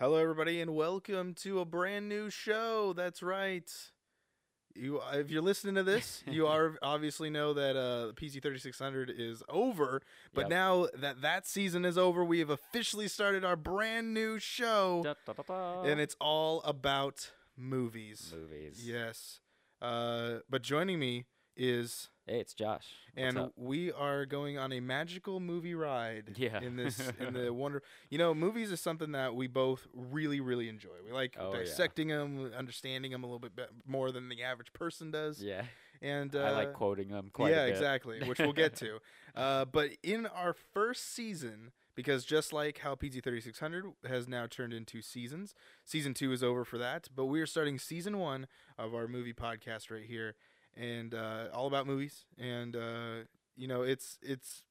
Hello, everybody, and welcome to a brand new show. That's right. You, if you're listening to this, you are obviously know that uh, PG 3600 is over. But Yep. now that that season is over, we have officially started our brand new show, da, da, da. and it's all about movies. movies. Yes. Uh, but joining me is, Hey, it's Josh. What's and up? we are going on a magical movie ride. Yeah. In this, in the wonder, you know, movies is something that we both really, really enjoy. We like Oh, yeah. dissecting them, understanding them a little bit be- more than the average person does. yeah, And uh, I like quoting them quite yeah, a bit. exactly, which we'll get to. Uh, but in our first season, because just like how PG 3600 has now turned into seasons, season two is over for that. But we are starting season one of our movie podcast right here, and uh, all about movies. And uh, you know, it's it's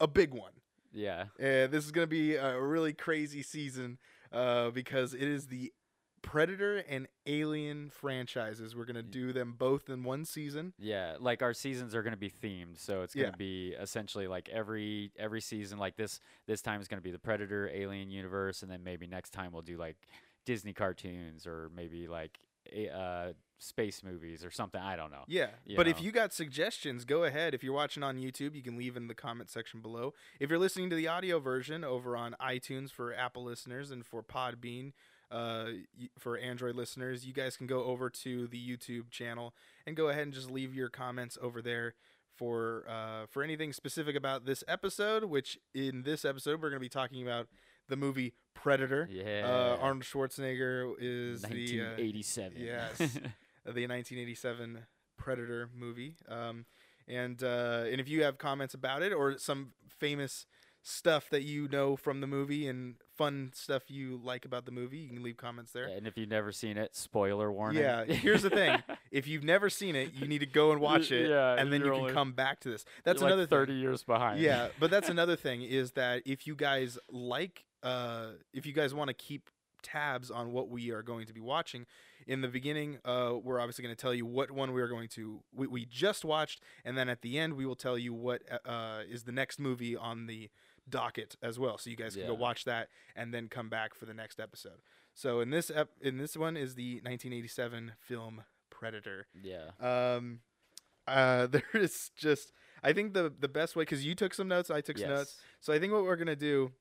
a big one. Yeah, And this is going to be a really crazy season uh, because it is the Predator and Alien franchises. We're going to do them both in one season. yeah. Like our seasons are gonna be themed, so it's gonna Yeah. be essentially like every every season. Like this this time is gonna be the Predator Alien universe, and then maybe next time we'll do like Disney cartoons or maybe like uh, space movies or something. I don't know. Yeah. but if you got suggestions, go ahead. If you're watching on YouTube, you can leave in the comment section below. If you're listening to the audio version over on iTunes for Apple listeners and for Podbean uh, for Android listeners, you guys can go over to the YouTube channel and go ahead and just leave your comments over there for uh, for anything specific about this episode. Which in this episode we're going to be talking about the movie Predator. Yeah. Uh, Arnold Schwarzenegger is the uh, 1987. yes. uh, the 1987 Predator movie. Um, and uh, and if you have comments about it or some famous stuff that you know from the movie and fun stuff you like about the movie, you can leave comments there. and if you've never seen it, spoiler warning. Yeah, here's the thing. If you've never seen it, you need to go and watch it, yeah, and then you can come back to this. That's You're like another thirty thing. years behind. Yeah, but that's another thing is that if you guys like, uh, if you guys want to keep tabs on what we are going to be watching, in the beginning, uh, we're obviously going to tell you what one we are going to we, we just watched, and then at the end we will tell you what uh, is the next movie on the docket as well, so you guys can go watch that and then come back for the next episode. So in this ep- in this one is the 1987 film Predator. yeah. Um, uh, there is just I think the the best way because you took some notes, I took some notes. So I think what we're gonna do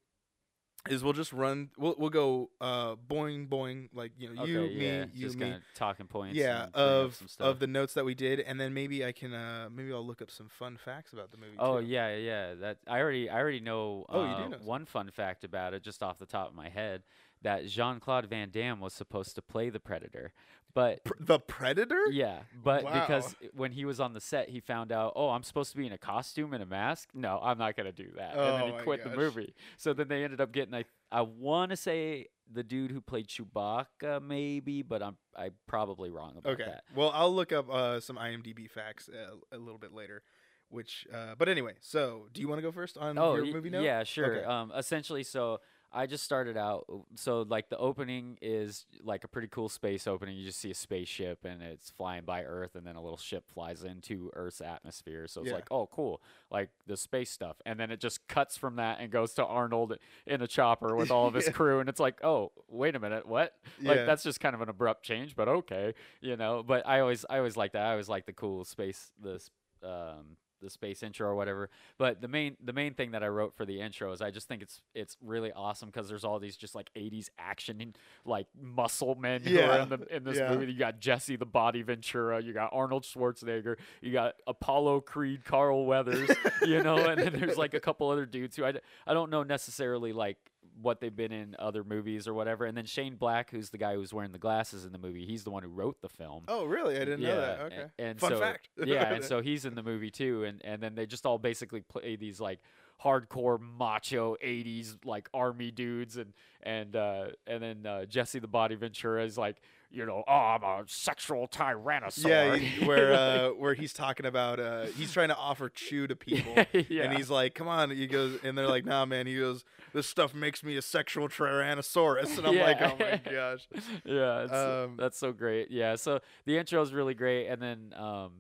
is we'll just run. We'll we'll go uh boing boing like you know you Okay, me you just me. talking points. Yeah, and bring up of of the notes that we did, and then maybe I can uh maybe I'll look up some fun facts about the movie. Oh too. yeah, yeah. That I already I already know. Oh, you uh, do know one fun fact about it, just off the top of my head, that Jean Claude Van Damme was supposed to play the Predator, but Pr- the Predator. yeah, but because Wow. i- when he was on the set, he found out, oh, I'm supposed to be in a costume and a mask. No, I'm not gonna do that, Oh, and Oh then he quit gosh. the movie. So then they ended up getting I I want to say the dude who played Chewbacca maybe, but I'm I'm probably wrong about Okay. that. Well, I'll look up uh some IMDb facts uh, a little bit later. Which, uh, but anyway, so do you want to go first on Oh, your movie note? yeah, sure. Okay. Um, essentially, so I just started out. So like the opening is like a pretty cool space opening. You just see a spaceship and it's flying by Earth, and then a little ship flies into Earth's atmosphere. So it's Yeah. like, oh, cool, like the space stuff. And then it just cuts from that and goes to Arnold in a chopper with all of his Yeah. crew, and it's like, oh, wait a minute, what? Like Yeah. that's just kind of an abrupt change, but okay, you know. But I always, I always like that. I always like the cool space, this um, the space intro or whatever. But the main, the main thing that I wrote for the intro is I just think it's it's really awesome because there's all these just like '80s action and like muscle men who are Yeah, in, the, in this yeah. movie. You got Jesse the Body Ventura, you got Arnold Schwarzenegger, you got Apollo Creed, Carl Weathers, you know, and then there's like a couple other dudes who I, I don't know necessarily like what they've been in other movies or whatever. And then Shane Black, who's the guy who's wearing the glasses in the movie, he's the one who wrote the film. Oh, really? I didn't know that. Okay. And Fun so, fact. yeah, and so he's in the movie too, and and then they just all basically play these like hardcore macho '80s like army dudes, and and uh, and then uh, Jesse the Body Ventura is like you know, oh, I'm a sexual tyrannosaur. Yeah, he- where uh, where he's talking about uh, he's trying to offer chew to people, yeah. and he's like, "Come on," he goes, and they're like, "Nah, man." He goes, "This stuff makes me a sexual tyrannosaurus," and I'm like, "Oh my gosh." yeah, it's, Um, that's so great. Yeah, so the intro is really great, and then um,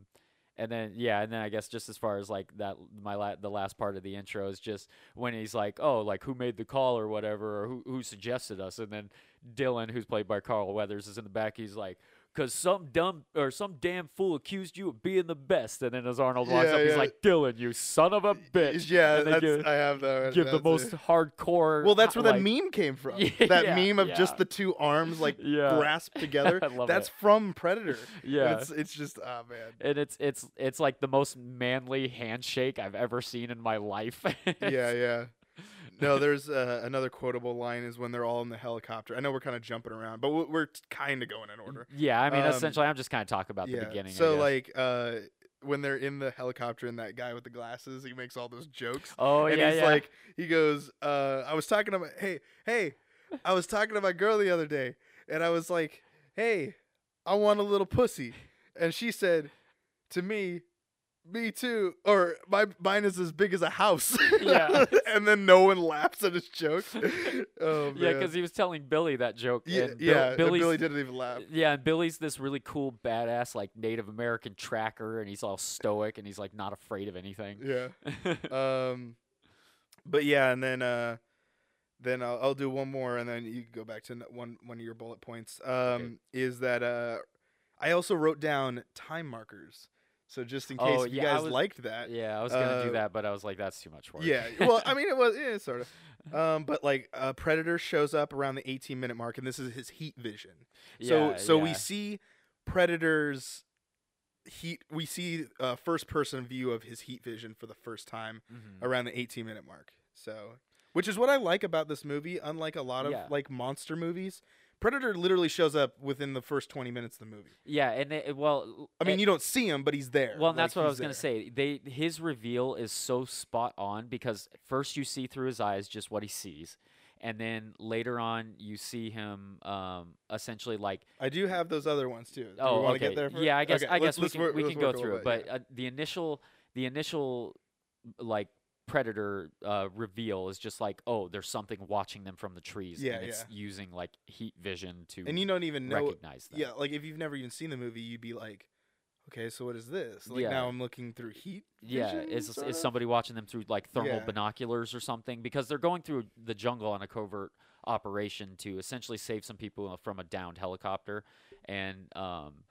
and then yeah, and then I guess just as far as like that, my la- the last part of the intro is just when he's like, oh, like who made the call or whatever, or who who suggested us, and then Dillon, who's played by Carl Weathers, is in the back. He's like. Cause some dumb or some damn fool accused you of being the best, and then as Arnold walks Yeah, up, he's like, "Dillon, you son of a bitch!" Yeah, and that's, give, I have that. give the most it. hardcore. Well, that's where like, that meme came from. Yeah, that yeah, meme of yeah. just the two arms like Yeah. grasped together. I love that's it. from Predator. Yeah, it's it's just oh man. and it's it's it's like the most manly handshake I've ever seen in my life. yeah, yeah. No, there's uh, another quotable line is when they're all in the helicopter. I know we're kind of jumping around, but we're, we're kind of going in order. yeah. I mean, Um, essentially, I'm just kind of talking about yeah. the beginning. So like uh, when they're in the helicopter and that guy with the glasses, he makes all those jokes. oh and yeah, he's yeah. like, he goes, uh, I was talking to my, hey, hey, I was talking to my girl the other day, and I was like, hey, I want a little pussy, and she said to me, me too, or my mine is as big as a house. Yeah. and then no one laughs at his joke. Oh yeah, because he was telling Billy that joke. yeah, and Bill- yeah, Billy's, Billy didn't even laugh. Yeah, and Billy's this really cool, badass, like Native American tracker, and he's all stoic, and he's like not afraid of anything. Yeah. Um, but yeah, and then uh, then I'll, I'll do one more, and then you can go back to one one of your bullet points. Um, is that uh, I also wrote down time markers, so just in case Oh, you yeah, guys was- liked that. yeah, I was gonna Uh, do that, but I was like, that's too much work. Yeah. Well, I mean, it was yeah, sort of. Um, but like uh, Predator shows up around the 18 minute mark, and this is his heat vision. So Yeah, so we see Predator's heat. We see uh, first person view of his heat vision for the first time Mhm. around the 18 minute mark. So, which is what I like about this movie. Unlike a lot of Yeah. like monster movies, Predator literally shows up within the first 20 minutes of the movie. Yeah, and it, well, I mean, it- you don't see him, but he's there. Well, Like, that's what I was gonna say. They his reveal is so spot on because first you see through his eyes just what he sees, and then later on you see him um, essentially like I do have those other ones too. Do oh okay to get there? First? yeah I guess Okay, I guess we can work- we can go through it, but uh, the initial the initial like predator uh, reveal is just like oh there's something watching them from the trees Yeah, and it's yeah. using like heat vision to and you don't even know. recognize them Yeah, like if you've never even seen the movie, you'd be like, okay, so what is this? Like Yeah. now I'm looking through heat. Yeah, is is somebody watching them through like thermal Yeah. binoculars or something? Because they're going through the jungle on a covert operation to essentially save some people from a downed helicopter, and um,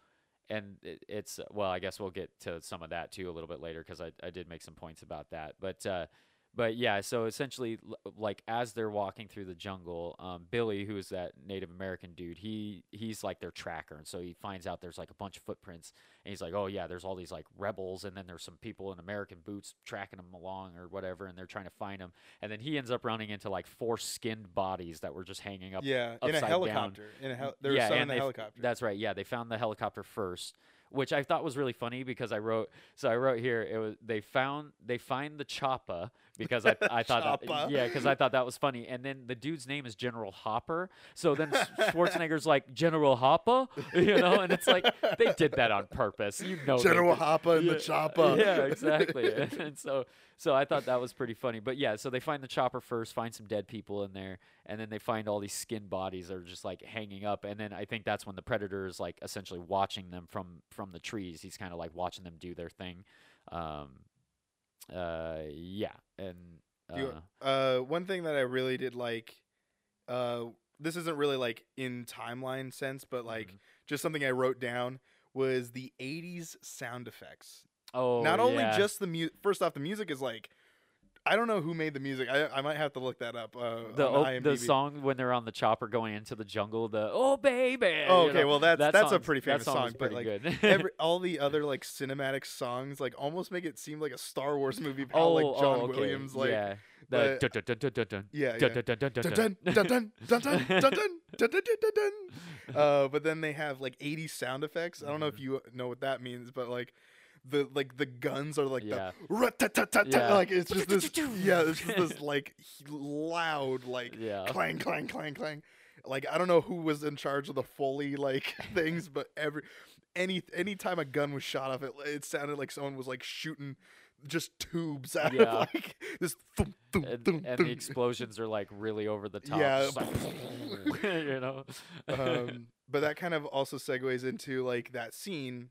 and it, it's well, I guess we'll get to some of that too a little bit later because I I did make some points about that, but uh, but yeah, so essentially, like as they're walking through the jungle, um, Billy, who is that Native American dude, he he's like their tracker, and so he finds out there's like a bunch of footprints, and he's like, oh yeah, there's all these like rebels, and then there's some people in American boots tracking them along or whatever, and they're trying to find them, and then he ends up running into like four skinned bodies that were just hanging up. Yeah, in a upside down. helicopter. In a hel- there yeah, in the helicopter. That's right. Yeah, they found the helicopter first, which I thought was really funny because I wrote. So I wrote here. It was they found they find the choppa because I I thought that, yeah because I thought that was funny. And then the dude's name is General Hopper. So then Schwarzenegger's like General Hopper, you know, and it's like they did that on purpose. You know, General Hopper and yeah, the chopper. Yeah, exactly. and, so so I thought that was pretty funny. But yeah, so they find the chopper first, find some dead people in there, and then they find all these skin bodies that are just like hanging up. And then I think that's when the predator is like essentially watching them from from the trees. He's kind of like watching them do their thing. Um, uh, yeah, and Do you- uh, Uh, one thing that I really did like, uh, this isn't really like in timeline sense, but like Mhm. just something I wrote down was the '80s sound effects. oh, Not only yeah. just the music. First off, the music is like, I don't know who made the music. I, I might have to look that up. Uh, the the song when they're on the chopper going into the jungle. The oh baby. Oh, okay, you know, well that's that that's a pretty famous song, song but like every, all the other like cinematic songs like almost make it seem like a Star Wars movie. Oh, like John oh, okay. Williams like yeah. Uh, but then they have like 80 sound effects. I don't know if you know what that means, but like the like the guns are like Yeah. the Yeah. like it's just this yeah, it's just this like loud like Yeah. clang clang clang clang. like I don't know who was in charge of the foley like things, but every any anytime a gun was shot off it, it sounded like someone was like shooting just tubes out Yeah. of like this. Thump, thump, and, thump, and the explosions are like really over the top. Yeah. like, you know. um, but that kind of also segues into like that scene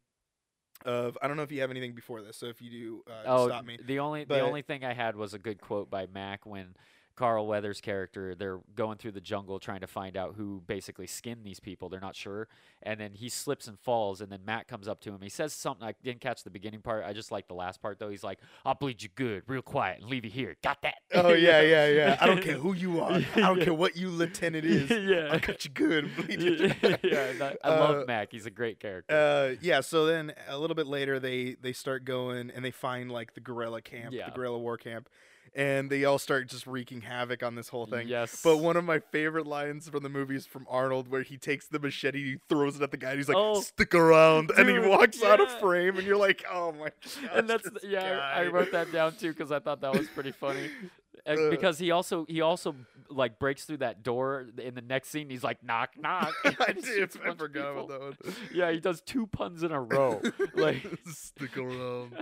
of I don't know if you have anything before this, so if you do, uh, oh, stop me. the only But- the only thing I had was a good quote by Mac when Carl Weathers' character they're going through the jungle trying to find out who basically skinned these people. They're not sure, and then he slips and falls, and then Matt comes up to him. He says something I didn't catch the beginning part. I just like the last part though. He's like, "I'll bleed you good, real quiet, and leave you here. Got that?" Oh yeah, yeah, yeah. I don't care who you are. I don't care what you lieutenant is. yeah. I'll cut you good. bleed you yeah, that- I Uh, love Mac. He's a great character. Uh, yeah. So then a little bit later, they they start going and they find like the guerrilla camp, Yeah. the guerrilla war camp, and they all start just wreaking havoc on this whole thing. Yes. But one of my favorite lines from the movie is from Arnold, where he takes the machete, he throws it at the guy, and he's like, Oh, "Stick around," and he dude, walks out of frame, and you're like, "Oh my god!" and that's yeah, I I wrote that down too because I thought that was pretty funny. Uh, Uh, because he also he also like breaks through that door in the next scene. He's like knock knock. I and did. I forgot about that one. Yeah, he does two puns in a row. like stick around.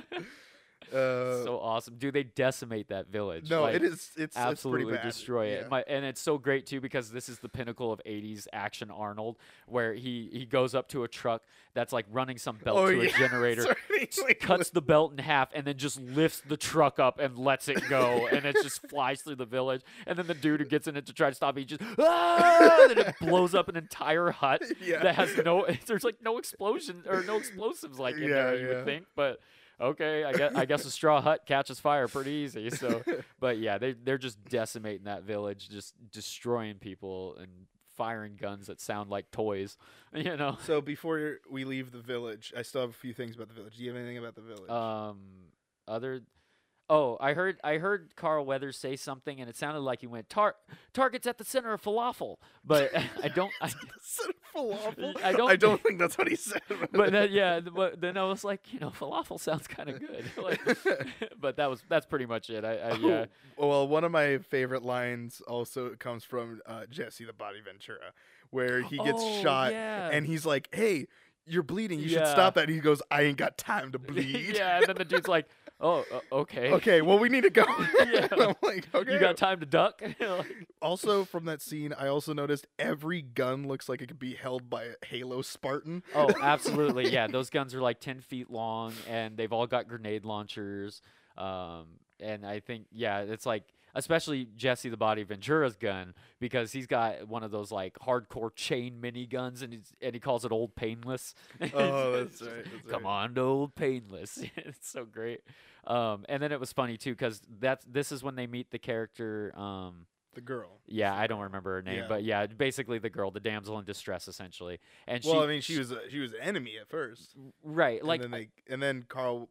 Uh, so awesome. Do they decimate that village? no, Like, it is. It's absolutely it's destroy it. Yeah. My, and it's so great too because this is the pinnacle of 80s action Arnold where he he goes up to a truck that's like running some belt Oh, to yeah. a generator Sorry, like, cuts the belt in half and then just lifts the truck up and lets it go and it just flies through the village and then the dude who gets in it to try to stop it he just ah! and it blows up an entire hut Yeah. that has no there's like no explosion or no explosives like in there you would think but okay I guess I guess a straw hut catches fire pretty easy so but yeah they they're just decimating that village just destroying people and firing guns that sound like toys you know So before we leave the village, I still have a few things about the village. Do you have anything about the village? Um, other. Oh, I heard I heard Carl Weathers say something, and it sounded like he went tar- targets at the center of falafel, but I don't. I, falafel. I don't I don't think that's what he said. but then, yeah, but then I was like, you know, falafel sounds kind of good. like, but that was that's pretty much it. I, I yeah. Oh, well, one of my favorite lines also comes from uh, Jesse the Body Ventura, where he gets Oh, shot yeah. and he's like, "Hey, you're bleeding. You should stop that." And he goes, "I ain't got time to bleed." yeah, and then the dude's like, oh, uh, okay. okay, well, we need to go. Yeah. I'm like, okay. You got time to duck? Like, also, from that scene, I also noticed every gun looks like it could be held by a Halo Spartan. Oh, absolutely. Yeah, those guns are like 10 feet long and they've all got grenade launchers. Um, and I think, yeah, it's like, especially Jesse the Body Ventura's gun because he's got one of those like hardcore chain mini guns and, he's, and he calls it Old Painless. Oh, that's right, that's Come right. on, to Old Painless. it's so great. Um, and then it was funny too because that's this is when they meet the character. Um, The girl. yeah, I don't remember her name, Yeah. but yeah, basically the girl, the damsel in distress, essentially. And Well, she, I mean, she was a, she was an enemy at first, right, like and then they and then Carl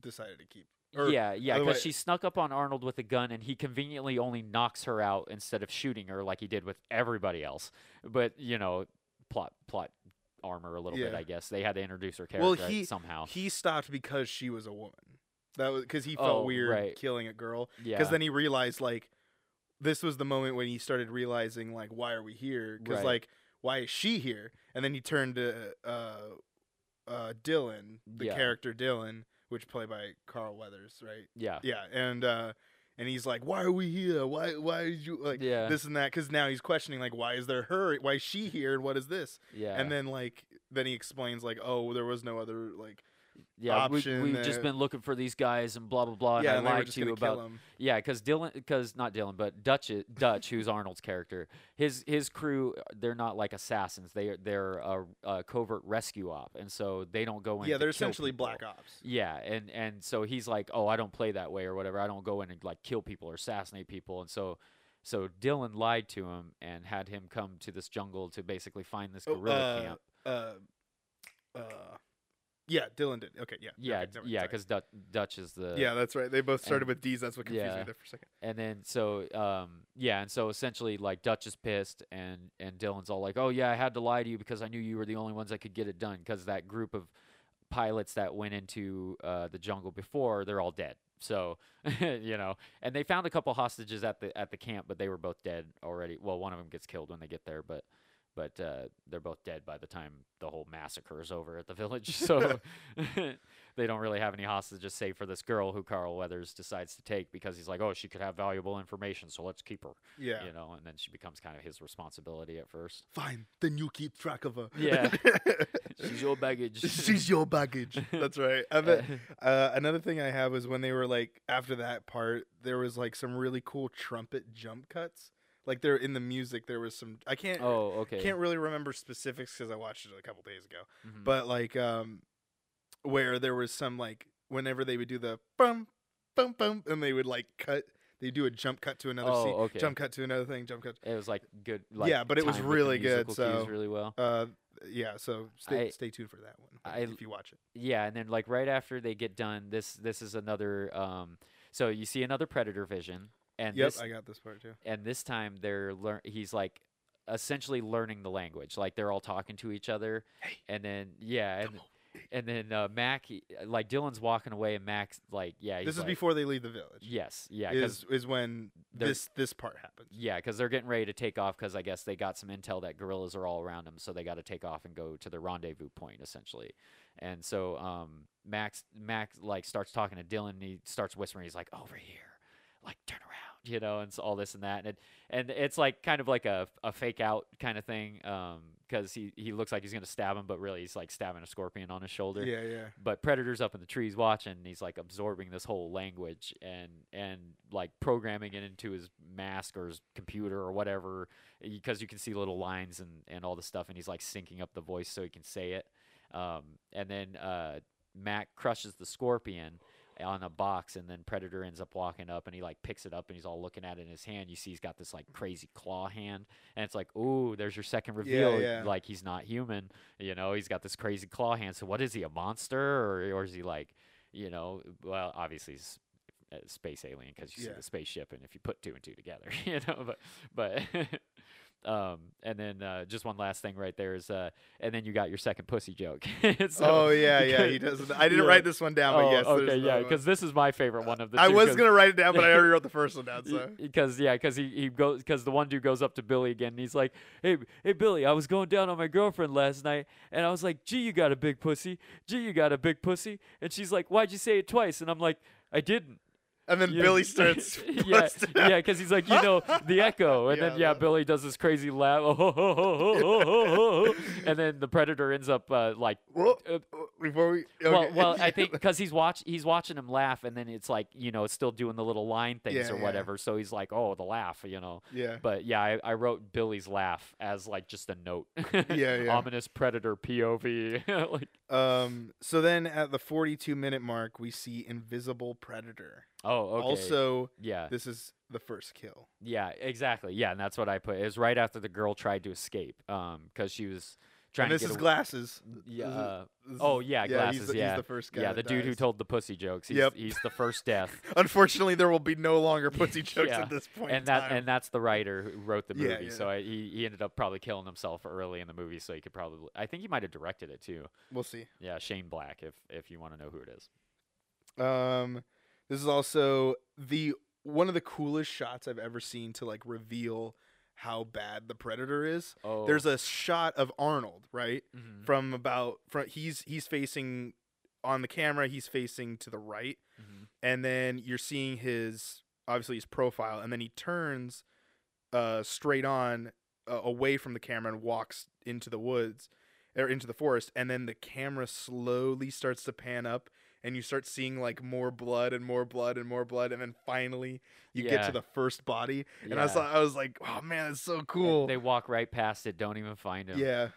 decided to keep. Or, yeah, yeah, because she snuck up on Arnold with a gun, and he conveniently only knocks her out instead of shooting her like he did with everybody else. But you know, plot plot armor a little bit, I guess they had to introduce her Well, character he- somehow. he stopped because she was a woman. That was because he felt Oh, weird right. killing a girl. yeah, Because then he realized like this was the moment when he started realizing like why are we here? Because Right. like why is she here? And then he turned to uh, uh, Dillon, the Yeah. character Dillon, which played by Carl Weathers, right? yeah, Yeah, and uh, and he's like, why are we here? Why why did you like Yeah. this and that? Because now he's questioning like why is there her? Why is she here? And what is this? yeah, And then like then he explains like oh there was no other like yeah. We, we've just been looking for these guys and blah blah blah. and yeah I and lied to you about. Yeah, because Dillon, because not Dillon, but Dutch, Dutch, who's Arnold's character, his his crew, they're not like assassins. They they're a, a covert rescue op, and so they don't go in. Yeah, they're essentially people. black ops. Yeah, and and so he's like, oh, I don't play that way or whatever. I don't go in and like kill people or assassinate people, and so. So Dillon lied to him and had him come to this jungle to basically find this Oh, guerrilla uh, camp. Uh, uh, yeah, Dillon did. Okay, yeah, Yeah, okay, yeah, because Dutch, Dutch is the yeah, that's right. They both started and- with D's. That's what confused yeah. me there for a second. and then so um yeah and so essentially like dutch is pissed and and dillon's all like oh yeah i had to lie to you because i knew you were the only ones that could get it done because that group of pilots that went into uh, the jungle before they're all dead So you know, and they found a couple hostages at the at the camp, but they were both dead already. Well, one of them gets killed when they get there, but but uh, they're both dead by the time the whole massacre is over at the village. So they don't really have any hostages, save for this girl who Carl Weathers decides to take because he's like, oh, she could have valuable information, so let's keep her. Yeah. You know, and then she becomes kind of his responsibility at first. Fine. Then you keep track of her. Yeah. She's your baggage. She's your baggage. That's right. Uh, another thing I have is when they were like after that part, there was like some really cool trumpet jump cuts. Like there in the music, there was some. I can't. oh, okay. Can't really remember specifics because I watched it a couple days ago. Mhm. But like, um, where there was some like whenever they would do the bum bum bum, and they would like cut. They do a jump cut to another Oh, scene, okay. jump cut to another thing, jump cut. it was like good. Like, Yeah, but it was timed with the really good, so- really well. Uh, yeah. So stay I- stay tuned for that one I- if you watch it. Yeah, and then like right after they get done, this this is another. Um, so you see another predator vision, and Yep, this I got this part too. and this time they're learn. He's like essentially learning the language. Like they're all talking to each other, Hey, and then yeah, and and then uh, Mac, he- like Dillon's walking away, and Mac's like, yeah, This is like- before they leave the village. Yes, yeah, is is when this this part happens. Yeah, because they're getting ready to take off because I guess they got some intel that guerrillas are all around them, so they got to take off and go to the rendezvous point essentially. And so um, Max Max like starts talking to Dillon. And he starts whispering. He's like, "Over here, like turn around," you know, and so all this and that, and it, and it's like kind of like a, a fake out kind of thing because he he looks like he's gonna stab him, but really he's like stabbing a scorpion on his shoulder Yeah, yeah. but predator's up in the trees watching and he's like absorbing this whole language and and like programming it into his mask or his computer or whatever because you can see little lines and and all the stuff and he's like syncing up the voice so he can say it um, and then uh, mac crushes the scorpion on a box and then predator ends up walking up and he like picks it up and he's all looking at it in his hand you see he's got this like crazy claw hand and it's like ooh there's your second reveal yeah. like he's not human you know he's got this crazy claw hand so what is he a monster or, or is he like you know well obviously he's a space alien because you Yeah. see the spaceship and if you put two and two together you know but but um and then uh just one last thing right there is uh and then you got your second pussy joke So- oh yeah, yeah. He because- does. I didn't yeah. write this one down, but oh, yes. okay, yeah, because this is my favorite one of the I two, was gonna write it down, but I already wrote the first one down. So because yeah, because he, he goes because the one dude goes up to Billy again and he's like, "Hey, hey Billy, I was going down on my girlfriend last night and I was like, gee, you got a big pussy, gee, you got a big pussy," and she's like, "Why'd you say it twice?" And I'm like, "I didn't." And then Yeah. Billy starts. yeah, yeah, because he's like, you know, the echo, and Yeah, then yeah, Billy does this crazy laugh, and then the predator ends up uh, like Whoa, uh, before we. well, okay. well, I think because he's watch he's watching him laugh, and then it's like you know still doing the little line things or whatever. So he's like, oh, the laugh, you know. Yeah. But yeah, I, I wrote Billy's laugh as like just a note. Yeah, yeah. Ominous predator POV. like, Um. So then, at the 42 minute mark, we see Invisible Predator. Oh, okay. Also, yeah, this is the first kill. yeah, exactly. Yeah, and that's what I put. It was right after the girl tried to escape, um, because she was trying and this to get is aw- glasses. Yeah. Uh, this is- oh yeah, He's glasses. the, yeah, He's the first guy. yeah, the dude who told the pussy jokes. He's, Yep. he's the first death. Unfortunately, there will be no longer pussy jokes Yeah. at this point. and that time. and that's the writer who wrote the movie. Yeah, So I, he he ended up probably killing himself early in the movie, so he could probably. I think he might have directed it too. we'll see. Yeah, Shane Black, if if you want to know who it is. Um, this is also the one of the coolest shots I've ever seen to like reveal how bad the predator is. Oh, There's a shot of Arnold, right? Mhm, From about from he's he's facing on the camera, he's facing to the right, mhm. and then you're seeing his obviously his profile, and then he turns uh straight on uh, away from the camera and walks into the woods or into the forest, and then the camera slowly starts to pan up. And you start seeing like more blood and more blood and more blood, and then finally you get to the first body. And I Yeah. saw, I was like, "Oh man, it's so cool!" They walk right past it, don't even find him. yeah,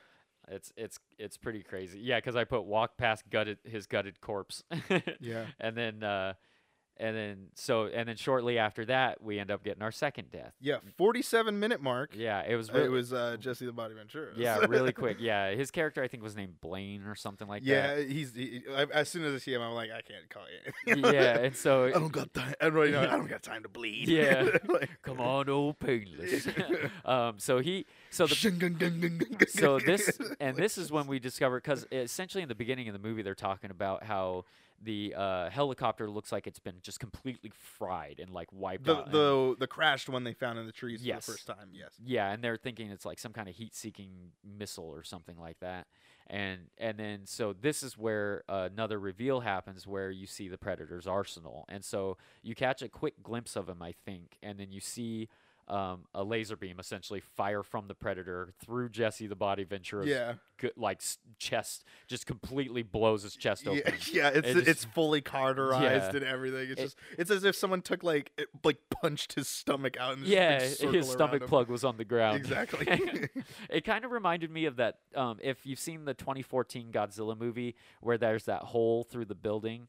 it's it's it's pretty crazy. Yeah, because I put walk past gutted his gutted corpse. yeah. and then uh, and then so and then shortly after that, we end up getting our second death. Yeah, 47 minute mark. Yeah, it was. Uh, Re- It was uh, Jesse the Body Ventura. yeah, really quick. Yeah, his character I think was named Blain or something like yeah, that. Yeah, he's he, I, as soon as I see him, I'm like, I can't call you. Yeah, and so I don't got time. I don't, I don't got time to bleed. Yeah. Like- come on, old painless. um, so he so the the so this and this is when we discover because essentially in the beginning of the movie they're talking about how the uh, helicopter looks like it's been just completely fried and like wiped The out. the the crashed one they found in the trees Yes. for the first time. Yes. yeah, and they're thinking it's like some kind of heat-seeking missile or something like that. And and then so this is where another reveal happens where you see the predator's arsenal. And so you catch a quick glimpse of him, I think, and then you see um, a laser beam essentially fire from the predator through Jesse the Body Ventura's Yeah. like s- chest, just completely blows his chest Yeah, open. yeah, it's It just- it's fully cauterized Yeah. and everything. It's It- just it's as if someone took like it, like punched his stomach out and Yeah, his stomach him. plug was on the ground. Exactly. it kind of reminded me of that. Um, if you've seen the 2014 Godzilla movie, where there's that hole through the building,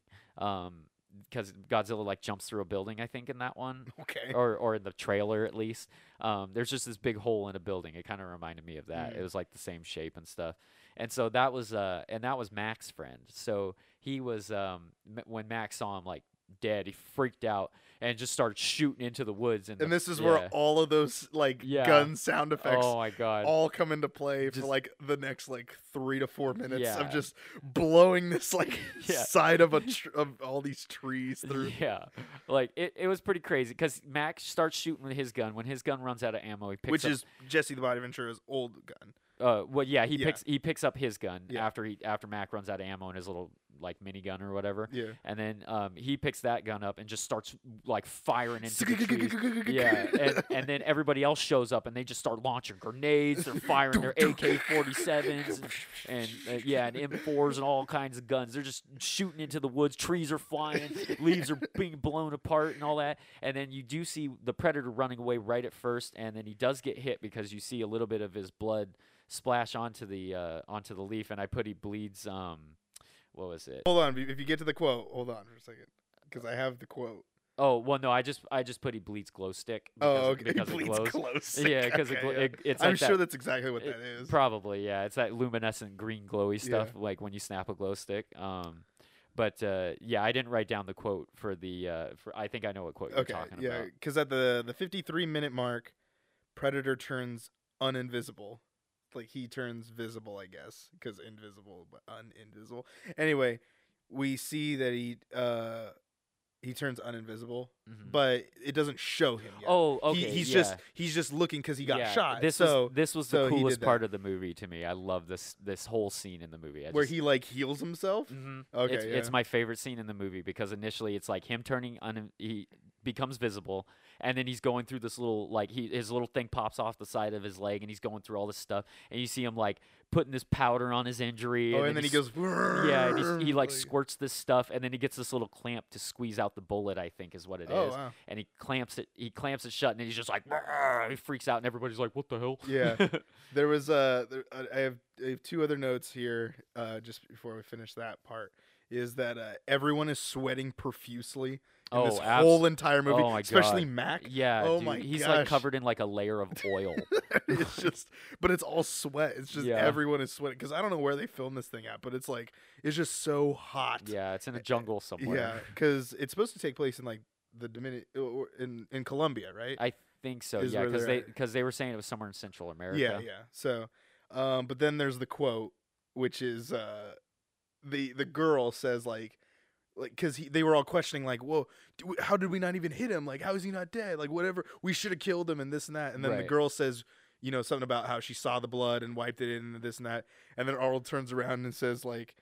because Godzilla like jumps through a building, I think in that one, okay. or or in the trailer at least. Um, there's just this big hole in a building. It kind of reminded me of that. Mm. It was like the same shape and stuff. And so that was uh, and that was Mac's friend. So he was um, m- when Max saw him like dead, he freaked out and just started shooting into the woods. And, And the- this is yeah. where all of those like Yeah. gun sound effects Oh my god! all come into play for like the next like three to four minutes Yeah. of just blowing this like side of a tr- of all these trees through. Yeah, like it, it was pretty crazy because Max starts shooting with his gun. When his gun runs out of ammo, he picks up. Which up, is Jesse the Body Ventura's old gun. uh, well, yeah, he picks he picks up his gun after he after Mac runs out of ammo in his little like minigun or whatever, Yeah. and then um, he picks that gun up and just starts like firing into the trees. Yeah, and, and then everybody else shows up and they just start launching grenades. They're firing their AK 47s and, and uh, yeah, and M4s and all kinds of guns. They're just shooting into the woods. Trees are flying, leaves are being blown apart, and all that. And then you do see the predator running away right at first, and then he does get hit because you see a little bit of his blood splash onto the uh, onto the leaf. And I put he bleeds. Um, what was it? Hold on, if you get to the quote, hold on for a second, because I have the quote. Oh well, no, I just I just put he bleeds glow stick. Because, Oh, okay. Because Bleeds it glows. close. Yeah, because Okay, it, yeah. it, it's I'm like sure that, that's exactly what that is. Probably, yeah. It's that luminescent green glowy Yeah. stuff, like when you snap a glow stick. Um, but uh, yeah, I didn't write down the quote for the. Uh, for I think I know what quote okay, you're talking yeah, about. because at the the 53 minute mark, Predator turns uninvisible. Like he turns visible, I guess, because invisible but uninvisible. Anyway, we see that he uh he turns uninvisible, Mhm. but it doesn't show him yet. Oh, He- okay. he's yeah. just he's just looking because he got Yeah, shot. This so was this was so the coolest part of the movie to me. I love this this whole scene in the movie. I where just- he like heals himself. hmm Okay, it's, it's my favorite scene in the movie because initially it's like him turning un he becomes visible and then he's going through this little like he his little thing pops off the side of his leg and he's going through all this stuff and you see him like putting this powder on his injury Oh, and, then he goes. yeah and he like like- squirts this stuff and then he gets this little clamp to squeeze out the bullet I think is what it is, Oh wow. and he clamps it he clamps it shut and then he's just like he freaks out and everybody's like what the hell Yeah. There was uh, there, I have I have two other notes here. Uh, just before we finish that part, is that uh, everyone is sweating profusely in Oh, this abs- whole entire movie, Oh especially God. Mac. yeah Oh dude, my he's gosh. like covered in like a layer of oil it's just, but it's all sweat. It's just Yeah. everyone is sweating because I don't know where they filmed this thing at, but it's like it's just so hot. yeah it's in a jungle somewhere yeah, because it's supposed to take place in like the Dominican in in Colombia, right? I think so. is Yeah, because they because they were saying it was somewhere in Central America. Yeah, yeah. So, um, but then there's the quote, which is uh, the the girl says like, like because they were all questioning like, whoa, do how did we not even hit him? Like, how is he not dead? Like, whatever, we should have killed him and this and that. And then the girl says, you know, something about how she saw the blood and wiped it in and this and that. And then Arnold turns around and says like,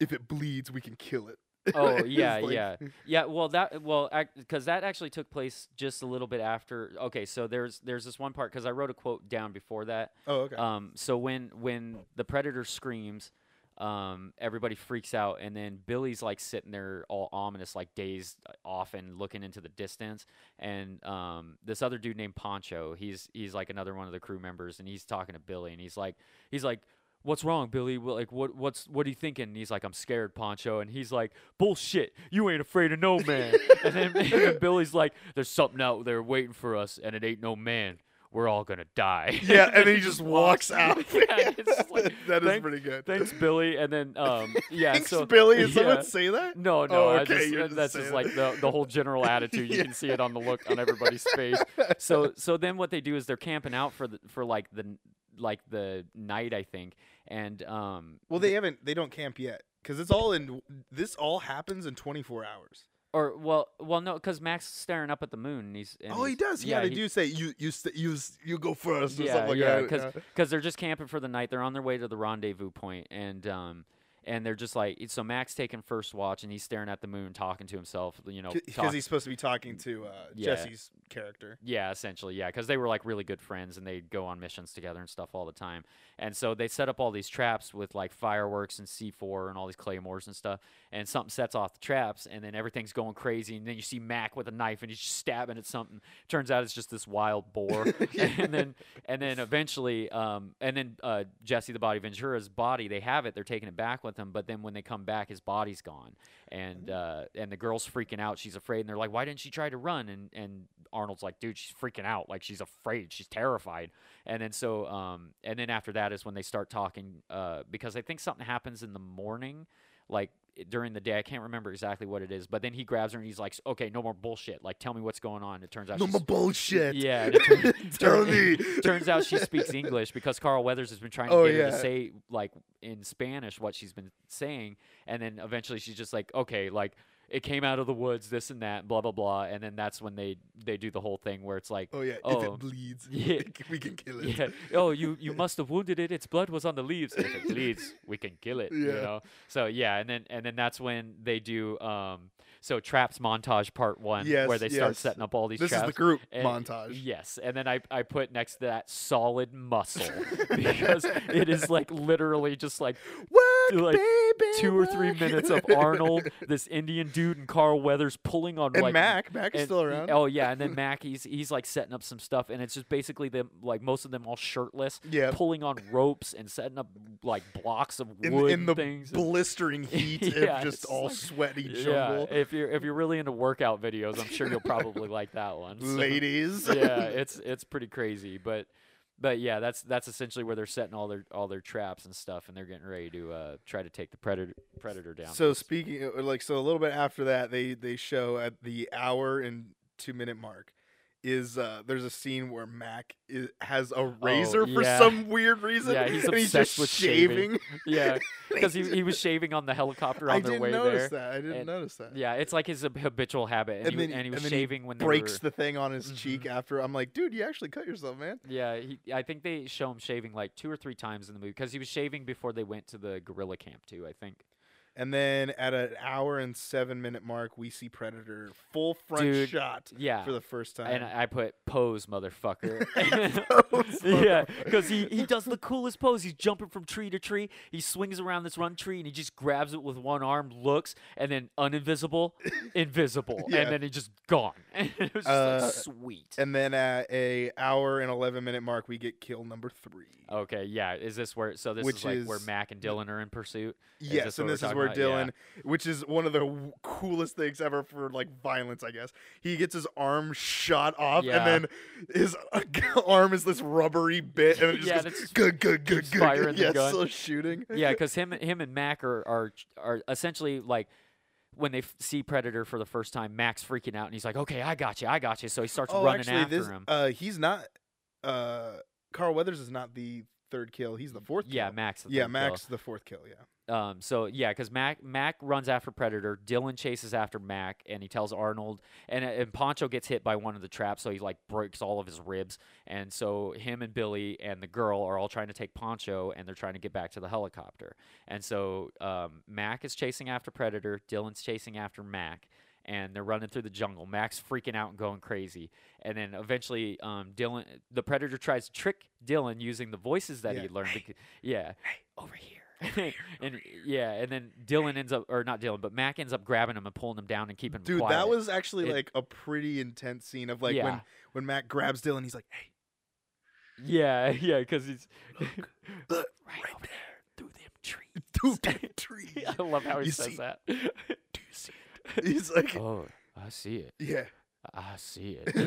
if it bleeds, we can kill it. Oh, yeah, like- yeah. Yeah, well that well because that actually took place just a little bit after. Okay, so there's there's this one part because I wrote a quote down before that. Oh, okay. Um, so when when the predator screams, um, everybody freaks out, and then Billy's like sitting there all ominous, like dazed uh, off and looking into the distance. And um, this other dude named Poncho, he's he's like another one of the crew members, and he's talking to Billy, and he's like he's like. What's wrong, Billy? Like, what? What's what are you thinking? And he's like, I'm scared, Poncho. And he's like, bullshit. You ain't afraid of no man. and, then, and Billy's like, there's something out there waiting for us, and it ain't no man. We're all gonna die. yeah, and then he just walks out. yeah, like, that is thank- pretty good. Thanks, Billy. And then, um, yeah. Thanks, so Billy. Did yeah. someone say that? No, no. Oh, I okay, just, just that's just like the the whole general attitude. You Yeah. can see it on the look on everybody's face. So so then what they do is they're camping out for the for like the like the night I think, and um. Well, they haven't. They don't camp yet because it's all in. This all happens in 24 hours. Or well, well, no, because Max is staring up at the moon. And he's and oh, he does. Yeah, they he- do say you you st- you you go first or Yeah, something like yeah, that. 'cause- because they're just camping for the night. They're on their way to the rendezvous point, and um, and they're just like so. Mac's taking first watch, and he's staring at the moon, talking to himself. You know, because he's supposed to be talking to uh, Yeah. Jesse's character. Yeah, essentially, yeah, because they were like really good friends and they'd go on missions together and stuff all the time. And so they set up all these traps with like fireworks and C4 and all these claymores and stuff. And something sets off the traps, and then everything's going crazy. And then you see Mac with a knife and he's just stabbing at something. Turns out it's just this wild boar. and then and then eventually, um, and then uh, Jesse the Body Ventura's body, they have it. They're taking it back with them. But then when they come back, his body's gone. And uh, and the girl's freaking out. She's afraid. And they're like, "Why didn't she try to run?" And and Arnold's like, "Dude, she's freaking out. Like she's afraid. She's terrified." And then so um, and then after that is when they start talking uh, because I think something happens in the morning, like during the day. I can't remember exactly what it is. But then he grabs her and he's like, "Okay, no more bullshit. Like tell me what's going on." It turns out No more bullshit. yeah, Tell turn- me. turns out she speaks English because Carl Weathers has been trying to Oh, get her to say like in Spanish what she's been saying, and then eventually she's just like, okay, like it came out of the woods, this and that, blah blah blah, and then that's when they they do the whole thing where it's like. Oh yeah. If Oh, it bleeds, yeah. we can kill it. Yeah. Oh, you you must have wounded it. Its blood was on the leaves. If it bleeds, we can kill it. You Yeah. know. So yeah, and then and then that's when they do um so traps montage part one where Yes, they start setting up all these traps. This traps. is the group And- montage. Yes, and then I, I put next to that solid muscle because it is like literally just like Work, like, baby, two or three minutes of Arnold, this Indian dude, and Carl Weathers pulling on and like Mac. Mac is and- still around. Oh yeah, and then Mac he's he's like setting up some stuff, and it's just basically them like most of them all shirtless, Yeah. pulling on ropes and setting up like blocks of in, wood in the things. blistering heat Yeah, of just all like- sweaty yeah, if you're if you're really into workout videos, I'm sure you'll probably like that one. so- Ladies. yeah, it's it's pretty crazy, but but yeah, that's that's essentially where they're setting all their all their traps and stuff, and they're getting ready to uh, try to take the predator predator down. So speaking of, like so a little bit after that they they show at the hour and 2 minute mark is uh there's a scene where Mac is, has a razor for Oh, yeah. some weird reason Yeah, he's he's obsessed just with shaving. shaving. yeah, because he, he was shaving on the helicopter on I their didn't way notice there. that. I didn't and- notice that. Yeah, it's like his habitual habit, and, And he, then and he- was then he shaving when they breaks were. the thing on his cheek Mhm. after. I'm like, dude, you actually cut yourself, man. Yeah, he, I think they show him shaving like two or three times in the movie because he was shaving before they went to the guerrilla camp too. I think. And then at an hour and seven minute mark, we see Predator full front Dude, shot Yeah, for the first time. and I put pose, motherfucker. Pose, yeah, because he, he does the coolest pose. He's jumping from tree to tree. He swings around this run tree and he just grabs it with one arm, looks, and then uninvisible, invisible, Yeah. and then he just gone. It was just Uh, like sweet. And then at a hour and eleven minute mark, we get kill number three. Okay, yeah. Is this where? So this Which is like where Mac and Dillon are in pursuit. Is yes, this and this is talking where about? Dillon, Yeah. which is one of the w- coolest things ever for like violence, I guess. He gets his arm shot off, Yeah. and then his arm is this rubbery bit, and it just Yeah, goes, good, good, good, good. firing good. the Yeah, gun. still shooting. yeah, because him him and Mac are are are essentially like when they f- see Predator for the first time, Mac's freaking out and he's like, "Okay, I got you, I got you." So he starts Oh, running actually, after this him. uh, he's not. Uh, Carl Weathers is not the third kill. He's the fourth. yeah, kill. Mac's. the yeah, third kill. Mac's the fourth kill. Yeah. Um, so yeah, because Mac Mac runs after Predator, Dillon chases after Mac, and he tells Arnold, and and Poncho gets hit by one of the traps, so he like breaks all of his ribs, and so him and Billy and the girl are all trying to take Poncho, and they're trying to get back to the helicopter, and so um, Mac is chasing after Predator, Dillon's chasing after Mac. And they're running through the jungle. Mac's freaking out and going crazy. And then eventually, um, Dillon, the predator tries to trick Dillon using the voices that Yeah. he learned. Hey. yeah, over here. and yeah, and then Dillon ends up, or not Dillon, but Mac ends up grabbing him and pulling him down and keeping him Dude, quiet. that was actually It- like a pretty intense scene of like Yeah. when when Mac grabs Dillon, he's like, "Hey, yeah, yeah, because he's look, right, over there through them trees. through that tree." I love how he You says see- that. Do you see it? He's like, oh, I see it. "Yeah, I see it. I'm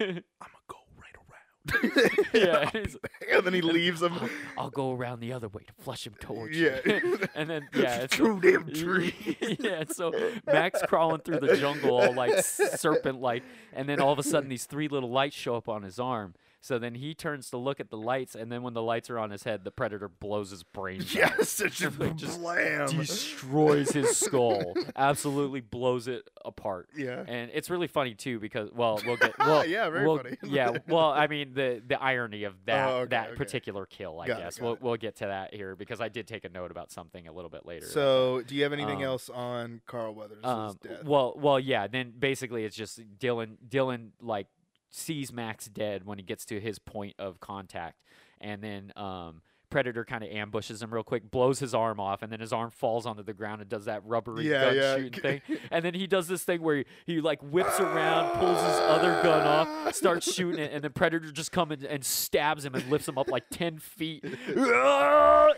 gonna go right around." yeah, and then he leaves him. I'll, I'll go around the other way to flush him towards Yeah. you. and then yeah, it's through them trees. yeah, so Mac's crawling through the jungle all like serpent like, and then all of a sudden these three little lights show up on his arm. So then he turns to look at the lights, and then when the lights are on his head, the predator blows his brains out. Yes, it's just, Like, just blam. destroys his skull, absolutely blows it apart. yeah. And it's really funny too because well we'll get well Yeah, very we'll- funny. yeah well I mean the the irony of that Oh, okay, that okay. particular kill I Got guess got we'll it. we'll get to that here because I did take a note about something a little bit later. So, do you have anything Um, else on Carl Weathers' um, death? well well yeah then basically it's just Dillon Dillon like sees Max dead when he gets to his point of contact. And then um Predator kind of ambushes him real quick, blows his arm off, and then his arm falls onto the ground and does that rubbery Yeah, gun yeah. shooting thing. And then he does this thing where he, he like whips around, pulls his other gun off, starts shooting it, and the Predator just comes and, and stabs him and lifts him up like ten feet.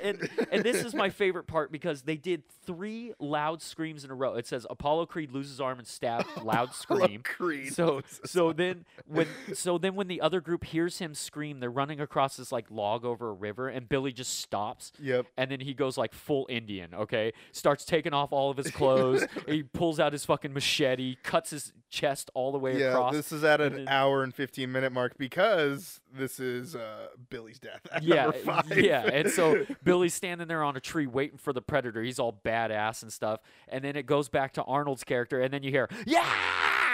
and and this is my favorite part because they did three loud screams in a row. It says Apollo Creed loses arm and stab, loud scream. Creed. So so then when so then when the other group hears him scream, they're running across this like log over a river, and Billy just stops. Yep. And then he goes like full Indian, okay? Starts taking off all of his clothes. he pulls out his fucking machete, cuts his chest all the way Yeah, across. this is at an then- hour and 15 minute mark because this is uh, Billy's death. At yeah, yeah. And so Billy's standing there on a tree waiting for the predator. He's all badass and stuff. And then it goes back to Arnold's character, and then you hear, yeah!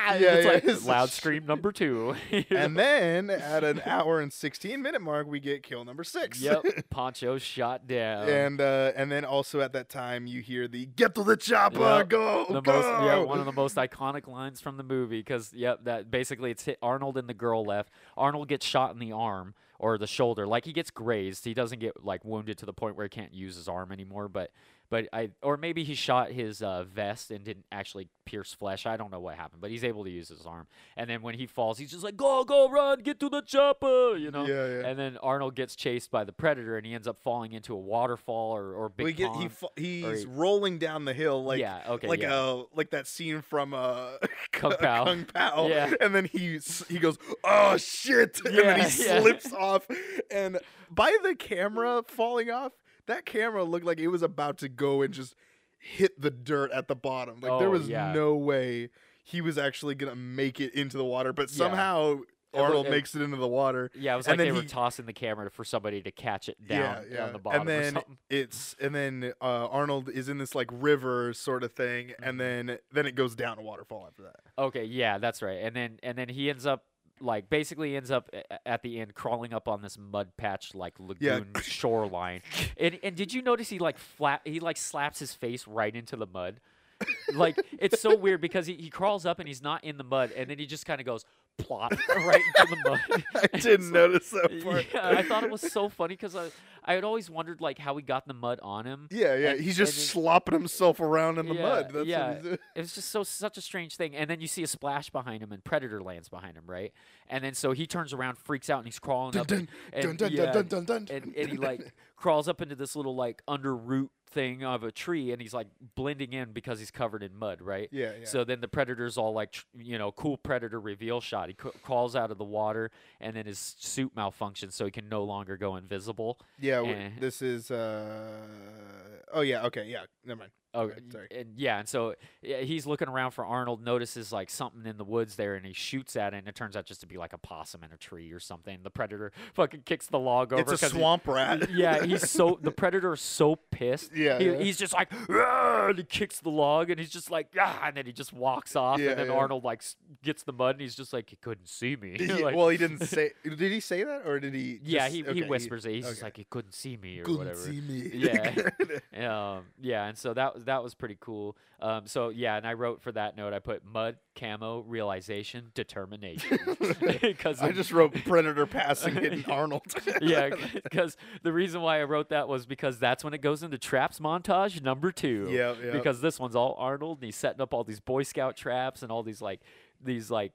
Yeah, it's yeah, like it's loud scream number two. and then at an hour and 16 minute mark, we get kill number six. yep, Poncho shot down. and uh, and then also at that time, you hear the "Get to the chopper, Yep, go, the go!" most yeah one of the most iconic lines from the movie because yep that basically it's hit Arnold and the girl left. Arnold gets shot in the arm or the shoulder, like he gets grazed. He doesn't get like wounded to the point where he can't use his arm anymore, but. But I, or maybe he shot his uh, vest and didn't actually pierce flesh. I don't know what happened, but he's able to use his arm. And then when he falls, he's just like, "Go, go, run, get to the chopper!" You know. Yeah, yeah. And then Arnold gets chased by the predator, and he ends up falling into a waterfall or, or big we get he pond. fa- he's he- rolling down the hill like yeah, okay, like yeah. uh like that scene from uh Kung Pow. Kung Pow. Yeah. And then he he goes, "Oh shit." Yeah, and then he slips off and by the camera falling off, that camera looked like it was about to go and just hit the dirt at the bottom. Like there Oh, was yeah. no way he was actually going to make it into the water, but somehow It loo- Arnold it- makes it into the water. Yeah, it was And like they then were he- tossing the camera for somebody to catch it down yeah, yeah. on the bottom and then it's and then uh, Arnold is in this like river sort of thing, Mm-hmm. and then then it goes down a waterfall after that. Okay, yeah, that's right. And then and then he ends up like basically ends up at the end crawling up on this mud patch like Yeah. lagoon shoreline. And and did you notice he like flat he like slaps his face right into the mud? like it's so weird because he, he crawls up and he's not in the mud and then he just kind of goes plop right into the mud. I didn't like- notice that part. Yeah, I thought it was so funny because I I had always wondered like how he got the mud on him. Yeah, yeah. And- he's just slopping himself around in the Yeah, mud. That's yeah. what he's doing. It was just so such a strange thing. And then you see a splash behind him, and Predator lands behind him, right? And then so he turns around, freaks out, and he's crawling Dun, up, dun, and, dun, yeah, and he like crawls up into this little like under root thing of a tree, and he's like blending in because he's covered in mud, right? Yeah, yeah. So then the predator's all like, tr- you know, cool predator reveal shot. He c- crawls out of the water, and then his suit malfunctions, so he can no longer go invisible. yeah, w- eh. this is. uh Oh yeah. Okay. Yeah. Never mind. Oh, sorry. and yeah, and so he's looking around for Arnold, notices like something in the woods there, and he shoots at it, and it turns out just to be like a possum in a tree or something. The predator fucking kicks the log over. It's a 'cause he- swamp rat. yeah, he's so the predator is so pissed. Yeah, He- yeah. he's just like, and he kicks the log, and he's just like, ah, and then he just walks off, Yeah, and then yeah. Arnold like gets the mud, and he's just like, he couldn't see me. He- Like- well, he didn't say. Did he say that, or did he? yeah, he, okay, he whispers it. He's just like, he couldn't see me or Couldn't whatever. see me. Yeah. um, yeah, and so that that was pretty cool. Um, so yeah, and I wrote for that note. I put mud, camo, realization, determination. Because I just wrote Predator passing hitting Arnold. yeah, because the reason why I wrote that was because that's when it goes into traps montage number two. Yeah, yeah. Because this one's all Arnold, and he's setting up all these Boy Scout traps and all these like these like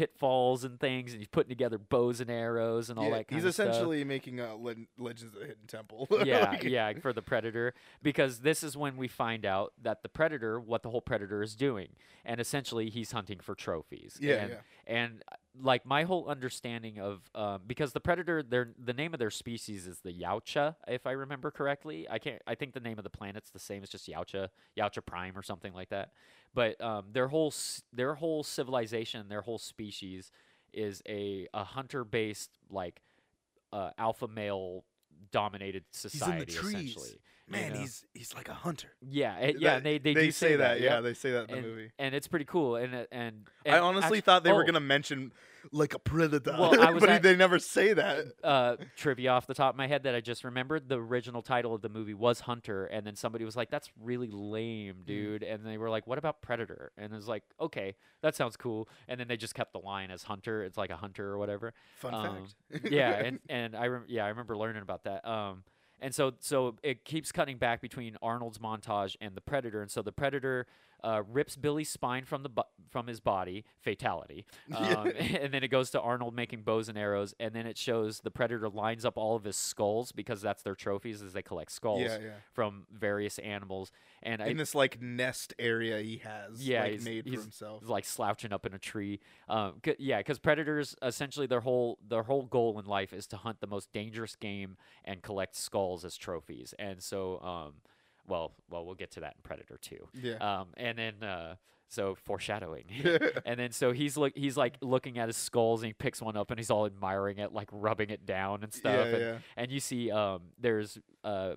pitfalls and things, and he's putting together bows and arrows and all Yeah, that. Kind he's of stuff. essentially making a Le- Legends of the Hidden Temple. yeah, yeah, for the predator because this is when we find out that the predator, what the whole predator is doing, and essentially he's hunting for trophies. Yeah, and, yeah. and uh, like my whole understanding of um, because the predator, their the name of their species is the Yautja, if I remember correctly. I can't. I think the name of the planet's the same. It's just Yautja, Yautja Prime or something like that. But um, their whole their whole civilization, their whole species is a a hunter based like uh, alpha male dominated He's in the society essentially. Man, know? he's he's like a hunter. yeah, it- yeah. and they they, do say that. yep. Yeah, they say that in the and, movie. and it's pretty cool. And it- and, I honestly thought they were oh, gonna mention like a predator, Well, I was but at- they never say that. uh, trivia off the top of my head that I just remembered. The original title of the movie was Hunter, and then somebody was like, "That's really lame, dude." And they were like, "What about Predator?" And it was like, "Okay, that sounds cool." And then they just kept the line as Hunter. It's like a hunter or whatever. Fun um, fact. yeah, and and I rem- yeah I remember learning about that. Um, and so so it keeps cutting back between Arnold's montage and the Predator, and so the Predator uh, rips Billy's spine from the bu- from his body, fatality, um, and then it goes to Arnold making bows and arrows, and then it shows the Predator lines up all of his skulls because that's their trophies as they collect skulls yeah, yeah. from various animals, and I, In this like nest area he has, Yeah, like he's- made he's- for himself. like slouching up in a tree. Um, c- yeah, because predators essentially their whole their whole goal in life is to hunt the most dangerous game and collect skulls as trophies. And so, um, well, well, we'll get to that in Predator Two. Yeah. Um, and then uh, so foreshadowing. and then so he's look he's like looking at his skulls and he picks one up and he's all admiring it, like rubbing it down and stuff. yeah, and, yeah. and you see um there's uh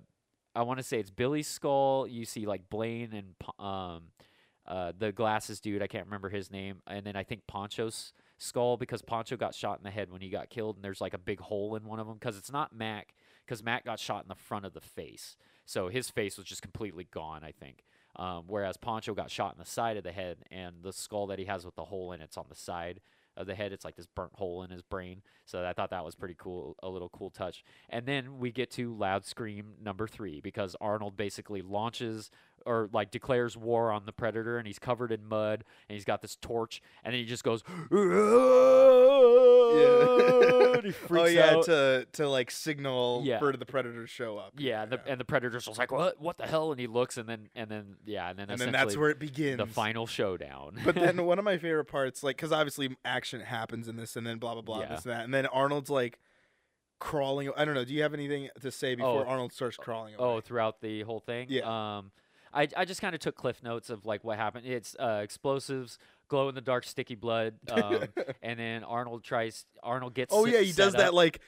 I want to say it's Billy's skull. You see like Blain and um uh the glasses dude. I can't remember his name. And then I think Poncho's skull because Poncho got shot in the head when he got killed, and there's like a big hole in one of them because it's not Mac because Mac got shot in the front of the face, so his face was just completely gone. I think. Um, whereas Poncho got shot in the side of the head, and the skull that he has with the hole in it's on the side of the head. It's like this burnt hole in his brain. So I thought that was pretty cool, a little cool touch. And then we get to Loud Scream number three because Arnold basically launches or like declares war on the Predator, and he's covered in mud, and he's got this torch, and then he just goes, and he freaks oh yeah, out. to to like signal Yeah. for the predator to show up. yeah, and the, and the Predator's just like, what, what the hell? And he looks, and then, and then, yeah, and then and then that's where it begins. the final showdown. but then one of my favorite parts, like, because obviously action happens in this, and then blah blah blah, Yeah. this and that, and then Arnold's like crawling. I don't know. Do you have anything to say before Oh. Arnold starts crawling? Oh, throughout the whole thing. Yeah. Um, I I just kind of took cliff notes of like what happened. It's uh, explosives, glow in the dark, sticky blood, um, and then Arnold tries. Arnold gets. oh yeah, he does set that like.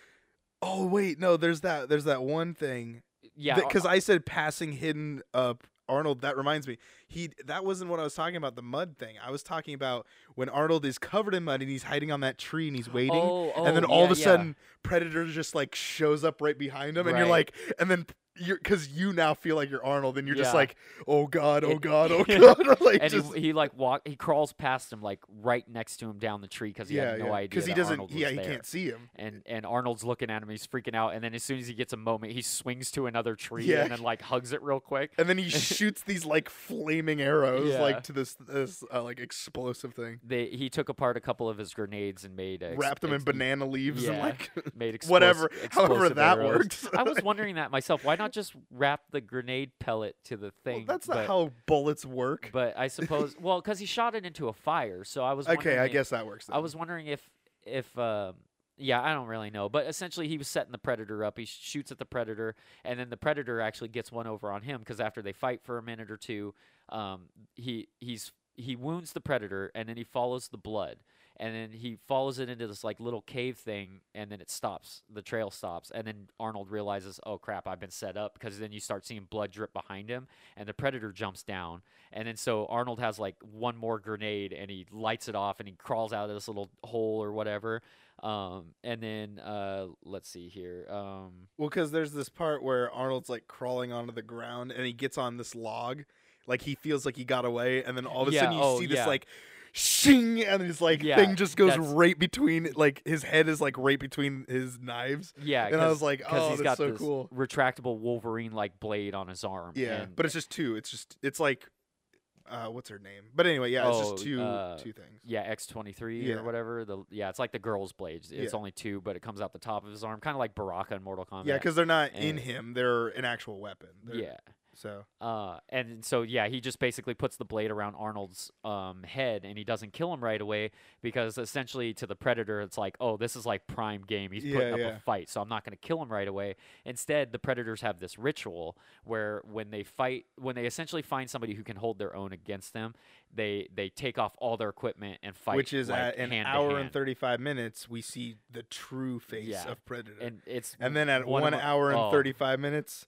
Oh wait, no. There's that. There's that one thing. yeah. Because I said passing hidden uh Arnold. That reminds me. He that wasn't what I was talking about. The mud thing. I was talking about when Arnold is covered in mud and he's hiding on that tree and he's waiting. Oh, oh, and then all yeah, of a yeah. sudden predator just like shows up right behind him and you're like and then you're because you now feel like you're arnold and you're just like oh god oh god oh god like and just he, he like walk. He crawls past him like right next to him down the tree because he yeah had no yeah idea. he doesn't Arnold yeah he there. can't see him And and Arnold's looking at him. He's freaking out. And then as soon as he gets a moment, he swings to another tree Yeah. and then like hugs it real quick. and then he shoots these like flaming arrows Yeah. like to this this uh, like explosive thing They he took apart a couple of his grenades and made ex- wrapped them in banana leaves and like made explos- whatever however that arrows. works I was wondering that myself. Why not just wrap the grenade pellet to the Well, thing? that's not but, how bullets work But I suppose well, because he shot it into a fire. So I was okay i if- guess that works I was wondering if if um yeah, I don't really know, but essentially he was setting the predator up. He sh- shoots at the predator, and then the predator actually gets one over on him because after they fight for a minute or two, um, he he's he wounds the predator, and then he follows the blood, and then he follows it into this like little cave thing, and then it stops. The trail stops, and then Arnold realizes, oh crap, I've been set up because then you start seeing blood drip behind him, and the predator jumps down, and then so Arnold has like one more grenade, and he lights it off, and he crawls out of this little hole or whatever. Um, and then uh, let's see here. Um, Well, because there's this part where Arnold's like crawling onto the ground and he gets on this log, like he feels like he got away, and then all of a Yeah, sudden you oh, see this yeah. like shing, and his like Yeah, thing just goes right between, like his head is like right between his knives. yeah, And I was like, because oh, he's that's got so this cool. retractable Wolverine like blade on his arm. Yeah, and- but it's just two. It's just it's like, uh, what's her name? But anyway, yeah, it's Oh, just two uh, two things. Yeah, X twenty three or whatever. The yeah, it's like the girl's blades. It's Yeah. only two, but it comes out the top of his arm, kind of like Baraka in Mortal Kombat. Yeah, because they're not in him; they're an actual weapon. They're- yeah, So Uh, and so yeah, he just basically puts the blade around Arnold's um, head, and he doesn't kill him right away because essentially to the predator, it's like, oh, this is like prime game. He's putting Yeah, up yeah. a fight, so I'm not going to kill him right away. Instead, the predators have this ritual where when they fight, when they essentially find somebody who can hold their own against them, they they take off all their equipment and fight. which is like, at an hand hour and 35 minutes we see the true face Yeah. of Predator. and it's And then at one one, hour and oh. 35 minutes, d-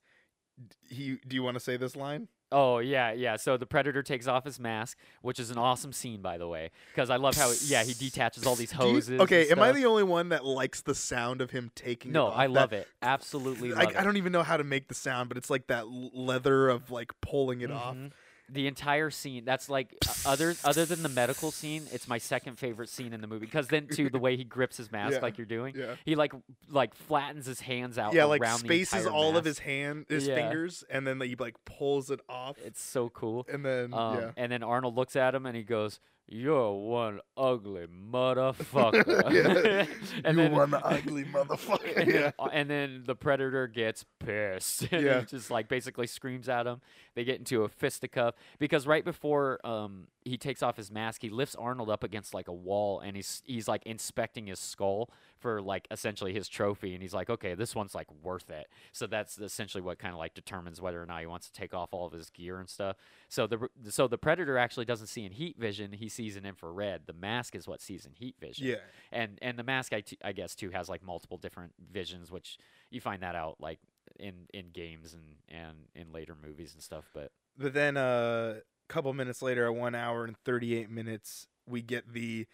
he do you want to say this line? Oh yeah, yeah. So the predator takes off his mask, which is an awesome scene, by the way, because I love how yeah he detaches all these Do you- hoses. okay, am I the only one that likes the sound of him taking? No, it off? I love That- it. Absolutely I, love it. I don't even know how to make the sound, but it's like that leather of like pulling it off. Mm-hmm. The entire scene. That's like other other than the medical scene, it's my second favorite scene in the movie. Because then too, the way he grips his mask, Yeah, like you're doing, Yeah. he like like flattens his hands out. Yeah, like spaces all of his hand, his Yeah. fingers, and then he like pulls it off, It's so cool. and then Um, yeah, And then Arnold looks at him and he goes, "You're one ugly motherfucker." And you then, one ugly motherfucker. and, yeah. then, and then the predator gets pissed and Yeah. just like basically screams at him. They get into a fisticuff because right before um, he takes off his mask, he lifts Arnold up against like a wall and he's he's like inspecting his skull for like essentially his trophy and he's like, okay, this one's like worth it. So that's essentially what kind of like determines whether or not he wants to take off all of his gear and stuff. So the so the predator actually doesn't see in heat vision; he sees in infrared. The mask is what sees in heat vision Yeah. and and the mask I, t- I guess too has like multiple different visions which you find that out like in in games and and in later movies and stuff but But then uh, couple minutes later, at one hour and thirty-eight minutes, we get the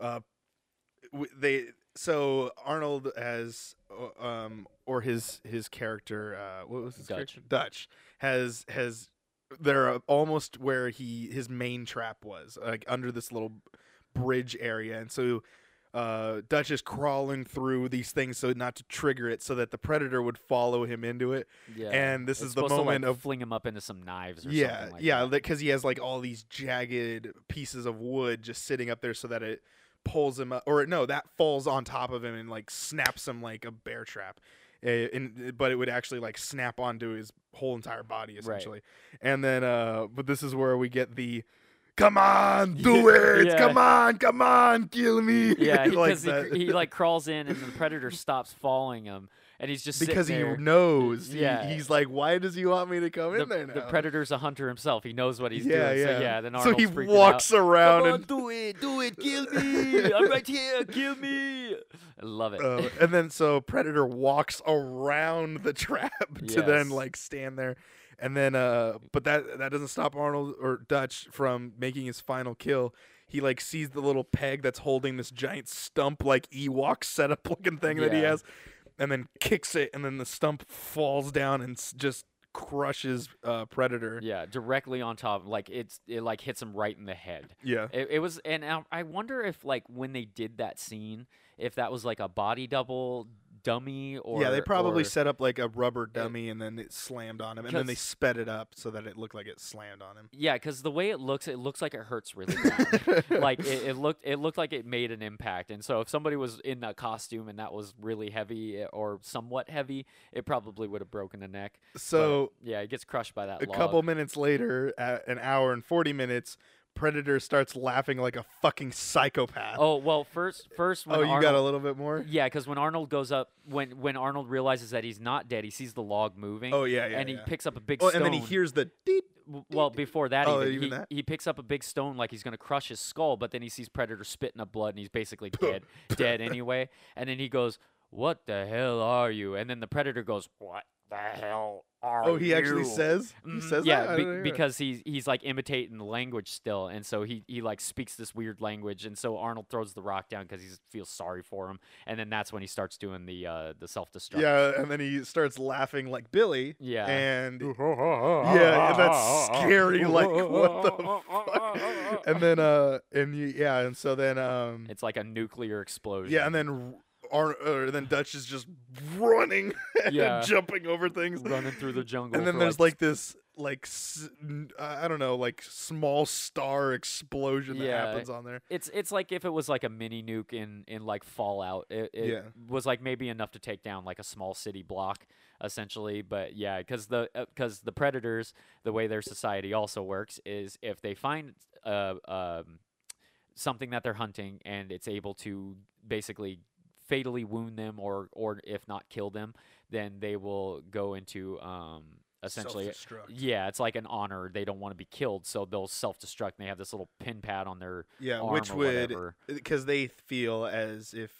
uh, w- they. So Arnold has, uh, um, or his his character, uh, what was his Dutch. character? Dutch has has. They're almost where he his main trap was, like under this little bridge area, and so. Uh, Dutch is crawling through these things so not to trigger it, so that the predator would follow him into it. yeah And this It's is the supposed to, like, moment of fling him up into some knives or yeah, something like yeah, because he has like all these jagged pieces of wood just sitting up there, so that it pulls him up, or no, that falls on top of him and like snaps him like a bear trap. Uh, and, but it would actually like snap onto his whole entire body essentially. And then, uh, but this is where we get the, come on, do it, yeah. come on, come on, kill me. yeah like because that. he, he like crawls in and the predator stops following him and he's just because he there. knows. He- Yeah. he's like, why does he want me to come the, in there now? the predator's a hunter himself he knows what he's yeah, doing yeah. so yeah then so he walks out. around Come on, and do it, do it, kill me! I'm right here, kill me! I love it. Uh, and then so Predator walks around the trap to then like stand there, and then uh, but that that doesn't stop Arnold or Dutch from making his final kill. He like sees the little peg that's holding this giant stump like Ewok setup looking thing that he has, and then kicks it, and then the stump falls down and s- just crushes uh, Predator. Yeah, directly on top. Like it's it like hits him right in the head. Yeah. It, it was, and I, I wonder if like when they did that scene, if that was like a body double dummy or yeah, they probably or- set up like a rubber dummy and then it slammed on him, and then they sped it up so that it looked like it slammed on him. Yeah, because the way it looks, it looks like it hurts really bad. like it, it looked, it looked like it made an impact. And so if somebody was in that costume and that was really heavy eh, or somewhat heavy, it probably would have broken a neck. But, so yeah, it gets crushed by that. a log. couple minutes later, at an hour and 40 minutes, Predator starts laughing like a fucking psychopath. Oh well, first, first when Oh, you Arnold, got a little bit more? Yeah, because when Arnold goes up, when when Arnold realizes that he's not dead, he sees the log moving. Oh, yeah, yeah. and he picks up a big Oh, stone. and then he hears the deep. W- well, before that, Oh, even, even he, that? he picks up a big stone like he's gonna crush his skull, but then he sees Predator spitting up blood, and he's basically dead, dead anyway. And then he goes, "What the hell are you?" And then the Predator goes, "What the hell are you?" Oh, he actually says? He Mhm, says yeah, that? I be- didn't hear it. because he's he's like imitating the language still, and so he he like speaks this weird language, and so Arnold throws the rock down because he feels sorry for him, and then that's when he starts doing the uh the self destruct. Yeah, and then he starts laughing like Billy. Yeah. And yeah, and that's scary. Like, what the fuck? And then, uh, and you, yeah, and so then, um, It's like a nuclear explosion. yeah, and then. Ar- or then Dutch is just running and Yeah. jumping over things. running through the jungle. and then there's like this like s- n- uh, I don't know, like small star explosion that Yeah. happens on there. It's it's like if it was like a mini nuke in in like Fallout. It, it Yeah. was like maybe enough to take down like a small city block essentially. But yeah, because the because the predators, the way their society also works is if they find uh, um, something that they're hunting and it's able to basically fatally wound them or or if not kill them, then they will go into um, essentially yeah, it's like an honor. They don't want to be killed, so they'll self-destruct. And they have this little pin pad on their Yeah, which would because they feel as if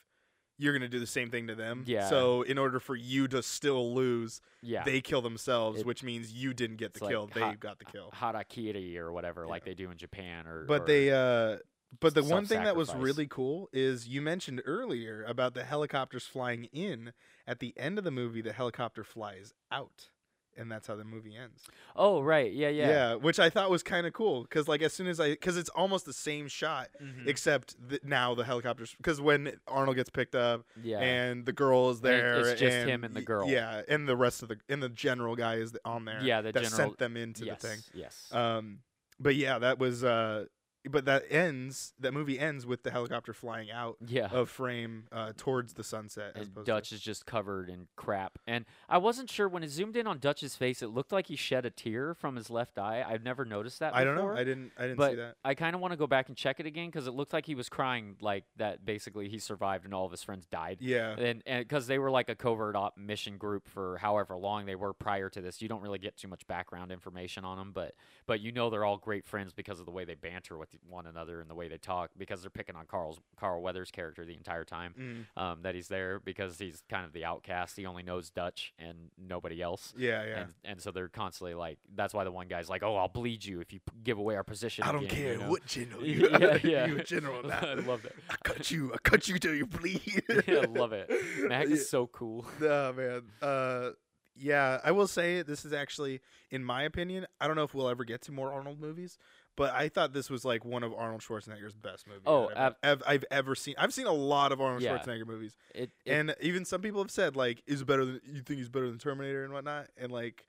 you're gonna do the same thing to them. Yeah. So in order for you to still lose, Yeah, they kill themselves, It- which means you didn't get the like kill. They ha- got the kill. harakiri or whatever, like they do in Japan. Or But or- they uh but the one thing that was really cool is you mentioned earlier about the helicopters flying in. At the end of the movie, the helicopter flies out, and that's how the movie ends. oh right, yeah, yeah, yeah. which I thought was kind of cool because like as soon as I because it's almost the same shot Mhm. except th- now the helicopters because when Arnold gets picked up yeah. and the girl is And there, it's just him and the girl. Yeah, and the rest of the and the general guy is on there. Yeah, the that general- sent them into yes, the thing. yes. Um, but yeah, that was uh, but that ends. That movie ends with the helicopter flying out yeah. of frame uh towards the sunset. And opposed Dutch is just covered in crap. And I wasn't sure when it zoomed in on Dutch's face, it looked like he shed a tear from his left eye. I've never noticed that. to, I don't know. I didn't. I didn't but see that. I kind of want to go back and check it again because it looked like he was crying, like that. Basically, he survived and all of his friends died. Yeah. And because they were like a covert op mission group for however long they were prior to this, you don't really get too much background information on them, but but you know they're all great friends because of the way they banter with one another and the way they talk because they're picking on Carl's Carl Weathers' character the entire time Mm. um, that he's there because he's kind of the outcast. He only knows Dutch and nobody else. Yeah. Yeah. And, and so they're constantly like, that's why the one guy's like, "Oh, I'll bleed you if you p- give away our position." I don't again," care you know? what general you are. yeah. you a general now. I love that. I cut you. I cut you till you bleed. yeah, I love it. Mac Yeah. is so cool. Oh man. Uh yeah, I will say this is actually in my opinion, I don't know if we'll ever get to more Arnold movies, but I thought this was like one of Arnold Schwarzenegger's best movies. Oh, I've, I've, I've ever seen. I've seen a lot of Arnold Yeah. Schwarzenegger movies. It, it And even some people have said like is better than you think he's better than Terminator and whatnot and like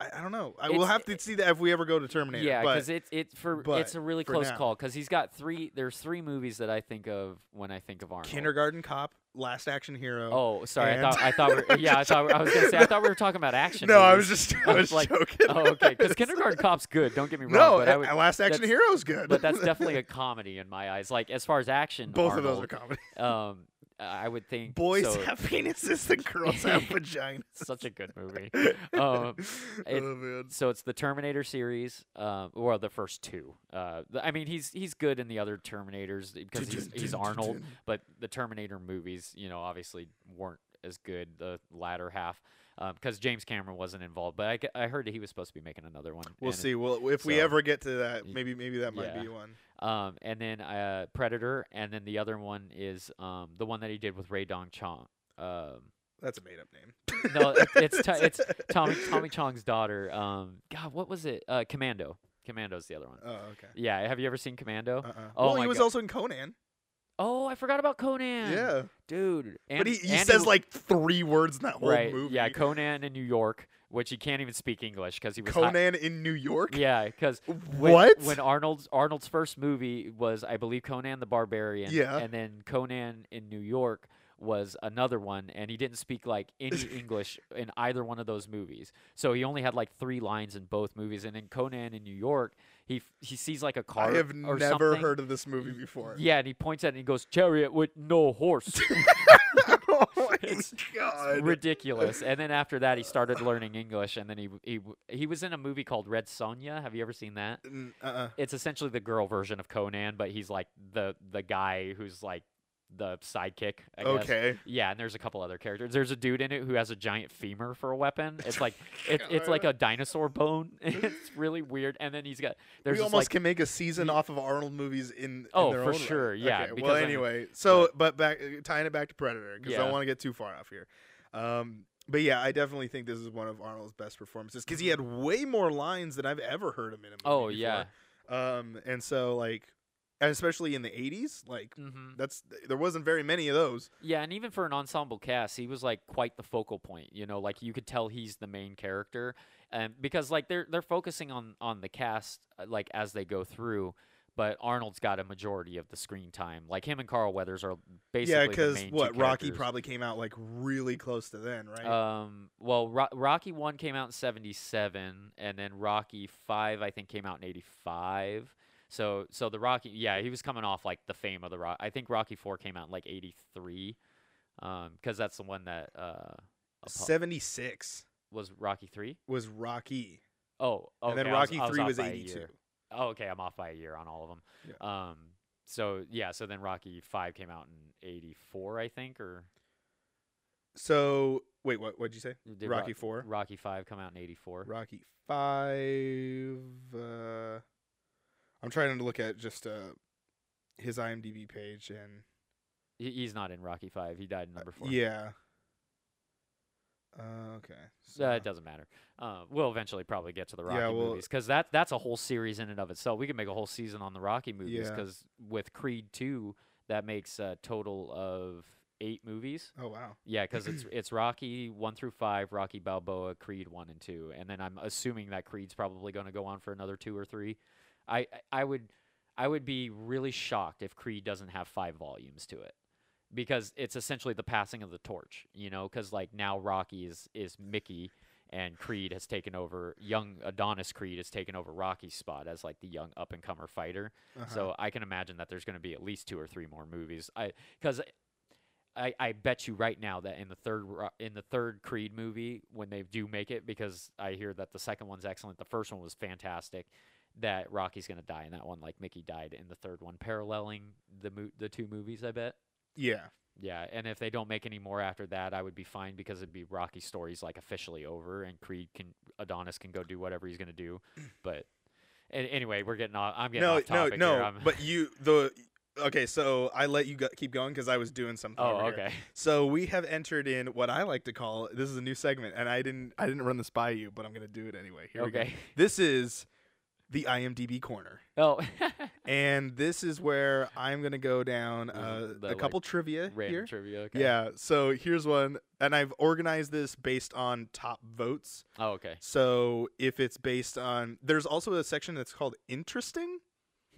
I, I don't know. I will have to see that if we ever go to Terminator. yeah, because it's it's for but it's a really close now. call because he's got three. There's three movies that I think of when I think of Arnold. Kindergarten Cop, Last Action Hero. Oh, sorry. I thought I thought we yeah. I thought I was gonna say I thought we were talking about action. no, I was just I was like, joking. Oh, okay. Because Kindergarten Cop's good. Don't get me wrong. No, but I would, Last Action that's- Hero is good. but that's definitely a comedy in my eyes. Like as far as action, both Arnold, of those are comedy. Um, I would think Boys so, have penises and girls have vaginas. such a good movie. Um, it- oh so it's the Terminator series, um, or the first two. Uh, I mean, he's he's good in the other Terminators because he's, he's Arnold, but the Terminator movies, you know, obviously weren't as good the latter half because James Cameron wasn't involved. But I heard that he was supposed to be making another one. We'll see. Well, if we ever get to that, maybe maybe that might yeah. be one. Um, and then uh, Predator, and then the other one is um, the one that he did with Rae Dawn Chong. Um, That's a made up name. no, it, it's it's Tommy Tommy Chong's daughter. Um, God, what was it? Uh, Commando. Commando's the other one. Oh, okay. Yeah, have you ever seen Commando? Uh-uh. Oh well, he was God. also in Conan. Oh, I forgot about Conan. yeah, dude. And, but he, he says like three words in that whole right, movie. yeah, Conan in New York, which he can't even speak English because he was hi- Conan in New York. yeah, because when, What? when Arnold's Arnold's first movie was, I believe, Conan the Barbarian. Yeah. and then Conan in New York was another one, and he didn't speak like any English in either one of those movies. So he only had like three lines in both movies. And in Conan in New York, he he sees like a car. I have never something. heard of this movie before. Yeah, and he points at it and he goes, "Chariot with no horse." oh It's- god. ridiculous. And then after that, he started learning English, and then he he he was in a movie called Red Sonja. Have you ever seen that? Mm, Uh-uh. It's essentially the girl version of Conan, but he's like the the guy who's like the sidekick. I guess. Okay. Yeah, and there's a couple other characters. There's a dude in it who has a giant femur for a weapon. It's like it, it's like a dinosaur bone. it's really weird. And then he's got there's we almost like can make a season off of Arnold movies in. in Oh, their for sure, yeah, Okay, because well, anyway, so but back tying it back to Predator because I don't want to get too far off here. Um, but yeah, I definitely think this is one of Arnold's best performances because he had way more lines than I've ever heard him in a movie. oh before. yeah. Um, and so like, and especially in the '80s. Like Mm-hmm. that's there wasn't very many of those. Yeah, and even for an ensemble cast, he was like quite the focal point. You know, like you could tell he's the main character, and because like they're they're focusing on on the cast uh, like as they go through. But Arnold's got a majority of the screen time. Like him and Carl Weathers are basically yeah, because what Rocky probably came out like really close to then, right? Um, well, Ro- Rocky one came out in '77, and then Rocky five, I think, came out in '85. So, so the Rocky, yeah, he was coming off like the fame of the Rock. I think Rocky four came out in like '83, um, because that's the one that uh Apo- '76 was Rocky three. was Rocky, Oh, okay, and then Rocky was Three was by a '82. year. Oh, okay, I'm off by a year on all of them. Um, so yeah, so then Rocky five came out in '84, I think, or So wait, what? What'd you say? did Rocky Four, Rocky five come out in '84. Rocky Five. Uh, I'm trying to look at just uh his IMDb page and He, he's not in Rocky Five. He died in uh, number four. yeah. Uh, okay. Uh, it doesn't matter. Uh, we'll eventually probably get to the Rocky Yeah, well- movies because that that's a whole series in and of itself. We could make a whole season on the Rocky movies Yeah. because with Creed two, that makes a total of eight movies. Oh wow. Yeah, because it's it's Rocky one through five, Rocky Balboa, Creed one and two, and then I'm assuming that Creed's probably going to go on for another two or three. I I would I would be really shocked if Creed doesn't have five volumes to it, because it's essentially the passing of the torch. You know, because like now Rocky is is Mickey. And Creed has taken over. Young Adonis Creed has taken over Rocky's spot as like the young up and comer fighter. Uh-huh. So I can imagine that there's going to be at least two or three more movies. I because I, I bet you right now that in the third in the third Creed movie when they do make it because I hear that the second one's excellent, the first one was fantastic. That Rocky's going to die in that one, like Mickey died in the third one, paralleling the mo- the two movies. I bet. yeah. Yeah, and if they don't make any more after that, I would be fine because it'd be Rocky stories like officially over, and Creed can Adonis can go do whatever he's gonna do. But a- anyway, we're getting off. I'm getting No, off no, topic no. here. I'm- But you the okay. So I let you go, keep going because I was doing something. oh, over here. okay. So we have entered in what I like to call this is a new segment, and I didn't I didn't run this by you, but I'm gonna do it anyway. Here we go. Okay. This is the IMDb corner, Oh, and this is where I'm gonna go down uh, the, a like, couple trivia random here. trivia. Okay. Yeah. So here's one, and I've organized this based on top votes. Oh, okay. So if it's based on, there's also a section that's called interesting.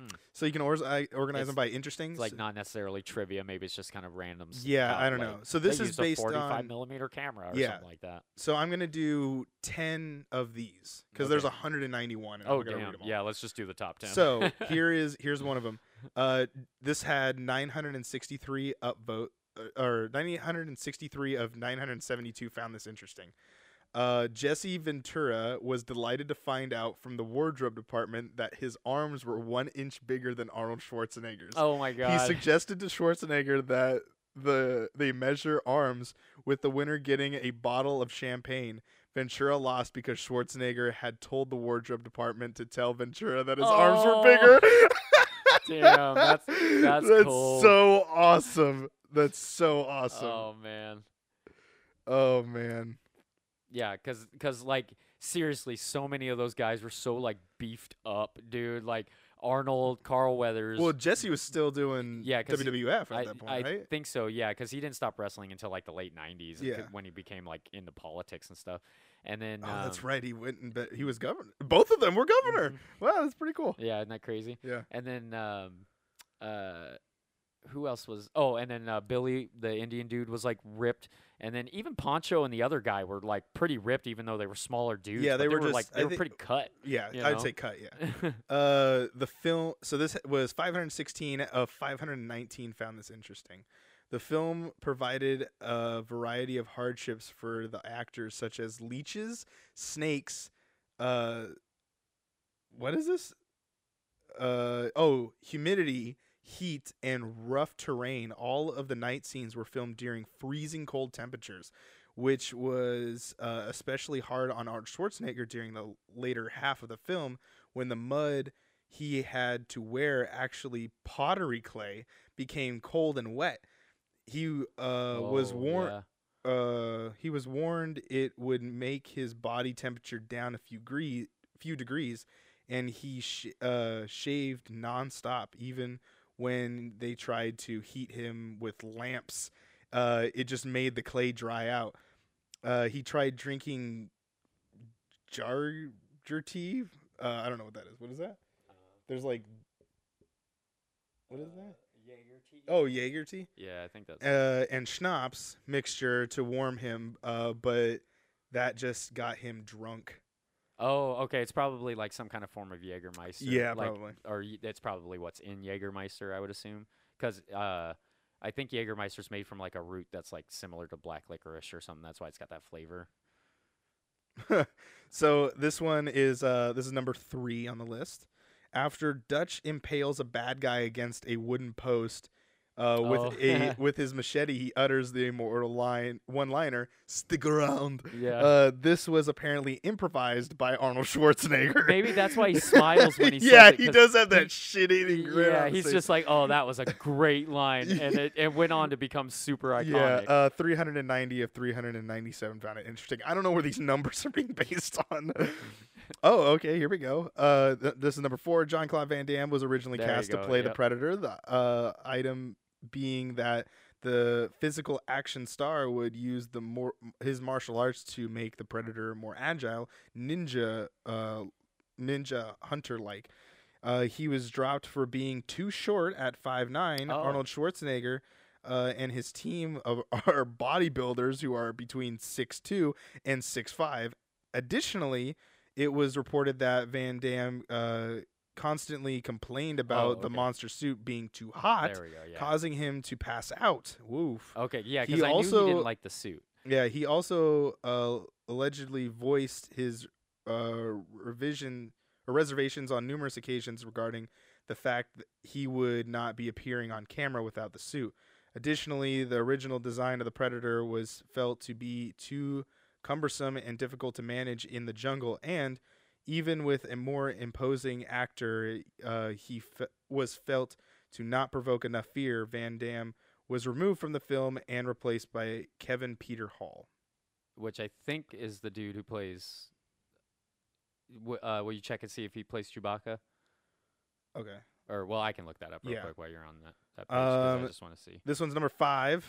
Hmm. So you can or- organize It's- them by interesting. It's like not necessarily trivia. Maybe it's just kind of random. Yeah, uh, I don't like, know. So this is used a based 45 on. millimeter camera or Yeah. something like that. So I'm gonna do ten of these because there's 191. And Oh I'm gonna read damn! Yeah, let's just do the top ten. So here is here's one of them. Uh, this had 963 upvote uh, or 963 of 972 found this interesting. Uh, Jesse Ventura was delighted to find out from the wardrobe department that his arms were one inch bigger than Arnold Schwarzenegger's. oh my god! he suggested to Schwarzenegger that the they measure arms with the winner getting a bottle of champagne. Ventura lost because Schwarzenegger had told the wardrobe department to tell Ventura that his arms were Oh. bigger. Damn, that's- that's cool. so awesome. That's so awesome. Oh man. oh man. Yeah, cause cause like seriously, so many of those guys were so like beefed up, dude. Like Arnold, Carl Weathers. Well, Jesse was still doing Yeah, 'cause he- WWF at I, that point, I right? think so, yeah, because he didn't stop wrestling until like the late '90s, Yeah. when he became like into politics and stuff. And then, Oh, that's um, right. He went and be- he was governor. Both of them were governor. mhm. Wow, that's pretty cool. Yeah, isn't that crazy? Yeah. And then, um, uh, who else was? Oh, and then uh, Billy, the Indian dude, was like ripped. And then even Poncho and the other guy were like pretty ripped, even though they were smaller dudes. Yeah, but they were just- like I they were think- pretty cut. Yeah, You I'd say cut. Yeah. Uh, the film. So this was 516 of 519 found this interesting. The film provided a variety of hardships for the actors, such as leeches, snakes. Uh, what is this? Uh oh, humidity, heat, and rough terrain. All of the night scenes were filmed during freezing cold temperatures, which was uh, especially hard on Arnold Schwarzenegger during the later half of the film when the mud he had to wear actually pottery clay became cold and wet. He uh, was Oh, warned. yeah. Uh, he was warned it would make his body temperature down a few degree, few degrees. and he sh- uh, shaved nonstop, even when they tried to heat him with lamps. Uh, it just made the clay dry out. Uh, he tried drinking jar tea. Uh, I don't know what that is. What is that? There's like, what is that? Oh, Jaeger tea. Yeah, I think that's. Uh, and schnapps mixture to warm him. Uh, but that just got him drunk. Oh, okay. It's probably like some kind of form of Jägermeister. Yeah, like, probably. Or that's probably what's in Jägermeister, I would assume, because uh, I think Jägermeister's made from like a root that's like similar to black licorice or something. That's why it's got that flavor. so this one is uh this is number three on the list. After Dutch impales a bad guy against a wooden post, uh, with Oh. a with his machete, he utters the immortal line one liner, "Stick around." Yeah. Uh, this was apparently improvised by Arnold Schwarzenegger. Maybe that's why he smiles when he says yeah, it, he does have that shit-eating grin. Yeah, he's just like, oh, that was a great line, and it, it went on to become super iconic. Yeah, uh, 390 of 397 found it interesting. I don't know where these numbers are being based on. Oh, okay, here we go. Uh, th- this is number four. Jean-Claude Van Damme was originally There cast to play the. Predator. The uh, item being that the physical action star would use the more his martial arts to make the Predator more agile, ninja, uh, ninja hunter like. Uh, he was dropped for being too short at 5'9". Oh. Arnold Schwarzenegger uh, and his team of are bodybuilders who are between 6'2 and 6'5. Additionally, it was reported that Van Damme uh, constantly complained about Oh, the monster suit being too hot, go. Yeah. causing him to pass out. Woof. okay. Yeah, He because I knew he also- didn't like the suit. Yeah, he also uh, allegedly voiced his uh, revision or reservations on numerous occasions regarding the fact that he would not be appearing on camera without the suit. Additionally, the original design of the Predator was felt to be too cumbersome and difficult to manage in the jungle, and even with a more imposing actor, uh, he fe- was felt to not provoke enough fear. Van Damme was removed from the film and replaced by Kevin Peter Hall. which I think is the dude who plays. Uh, will you check and see if he plays Chewbacca? Okay. Or well, I can look that up real Yeah. quick while you're on that. that page Um, I just want to see. This one's number five.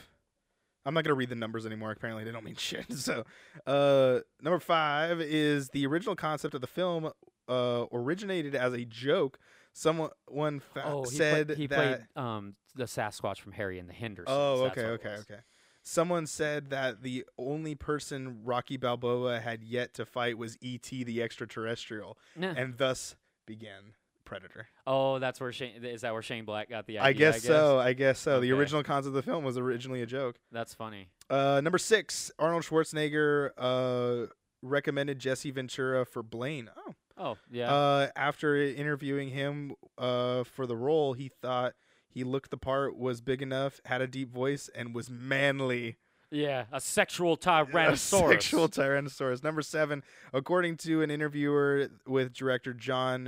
I'm not gonna read the numbers anymore. Apparently, they don't mean shit. So, uh, number five is the original concept of the film. Uh, originated as a joke. Someone one fa- Oh, he, said played, he that. played um the Sasquatch from Harry and the Hendersons. oh, okay, okay, okay. Someone said that the only person Rocky Balboa had yet to fight was E.T. the extraterrestrial, Nah. and thus began Predator. Oh, that's where Shane is that where Shane Black got the idea? I guess, so. I guess so. The original concept of the film was originally a joke. That's funny. Uh, number six, Arnold Schwarzenegger uh, recommended Jesse Ventura for Blain. Oh, Oh, yeah. uh, after interviewing him uh, for the role, he thought he looked the part, was big enough, had a deep voice, and was manly. yeah, a sexual tyrannosaurus. A sexual tyrannosaurus. Number seven, according to an interviewer with director John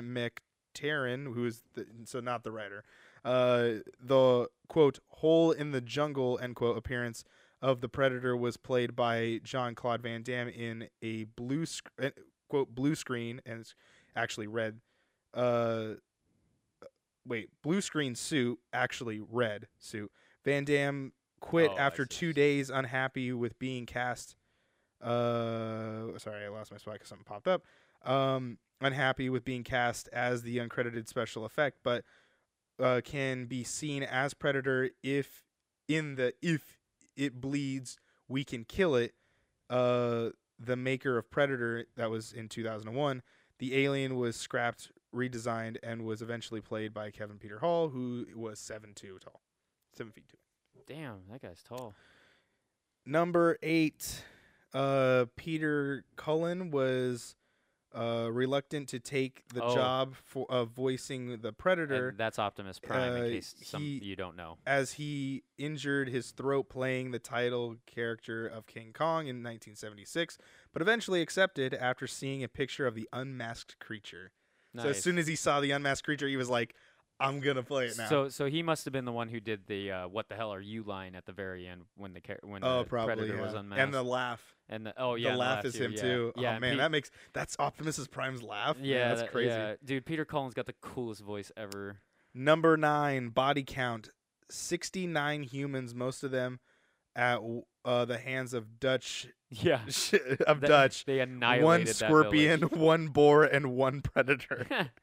McTiernan, who is the, so not the writer, uh, the quote hole in the jungle end quote appearance of the predator was played by Jean-Claude Van Damme in a blue sc- uh, quote blue screen and it's actually red. Uh, wait, blue screen suit actually red suit. Van Damme quit Oh, after two days, unhappy with being cast. Uh, sorry, I lost my spot because something popped up. Um, unhappy with being cast as the uncredited special effect, but uh, can be seen as Predator if in the if it bleeds, we can kill it. Uh, the maker of Predator that was in 2001, the alien was scrapped, redesigned, and was eventually played by Kevin Peter Hall, who was seven two tall, seven feet two. Damn, that guy's tall. Number eight, uh, Peter Cullen was uh, reluctant to take the Oh. job for of voicing the Predator And that's Optimus Prime. uh, in case some he- you don't know. as he injured his throat playing the title character of King Kong in 1976, but eventually accepted after seeing a picture of the unmasked creature. Nice. So as soon as he saw the unmasked creature, he was like, I'm gonna play it now. So so he must have been the one who did the uh, "What the hell are you?" line at the very end when the when oh, the probably predator yeah. was unmasked. and the laugh. and the oh yeah, the and laugh is too, him yeah. too. Yeah, oh man, Pete- that makes that's Optimus Prime's laugh. Man, yeah, that's that- crazy. yeah. dude. Peter Cullen's got the coolest voice ever. Number nine, body count: sixty-nine humans, most of them at uh, the hands of Dutch Yeah, of That- Dutch. They annihilated One scorpion, one boar, and one predator.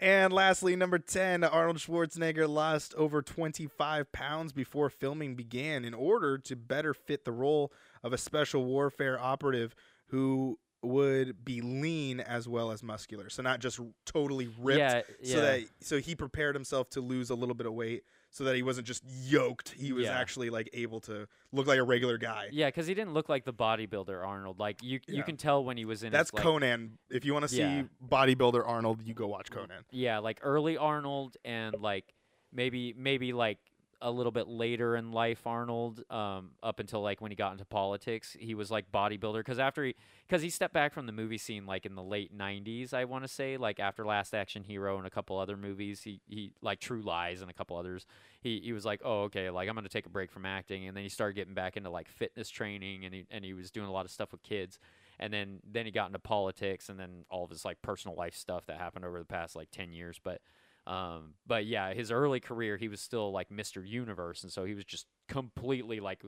and lastly, number 10, Arnold Schwarzenegger lost over 25 pounds before filming began in order to better fit the role of a special warfare operative who would be lean as well as muscular. So not just totally ripped. Yeah, yeah. So that so he prepared himself to lose a little bit of weight so that he wasn't just yoked. He was Yeah. actually like able to look like a regular guy. Yeah, because he didn't look like the bodybuilder Arnold. Like you, Yeah. you can tell when he was in. That's his, like, Conan. If you want to see Yeah. bodybuilder Arnold, you go watch Conan. Yeah, like early Arnold and like maybe maybe like a little bit later in life Arnold um up until like when he got into politics he was like bodybuilder cuz after he cuz he stepped back from the movie scene like in the late 90s I want to say like after Last Action Hero and a couple other movies he he like True Lies and a couple others he he was like oh okay like I'm to take a break from acting and then he started getting back into like fitness training and he and he was doing a lot of stuff with kids and then then he got into politics and then all of his like personal life stuff that happened over the past like 10 years but um but yeah his early career he was still like Mr. Universe and so he was just completely like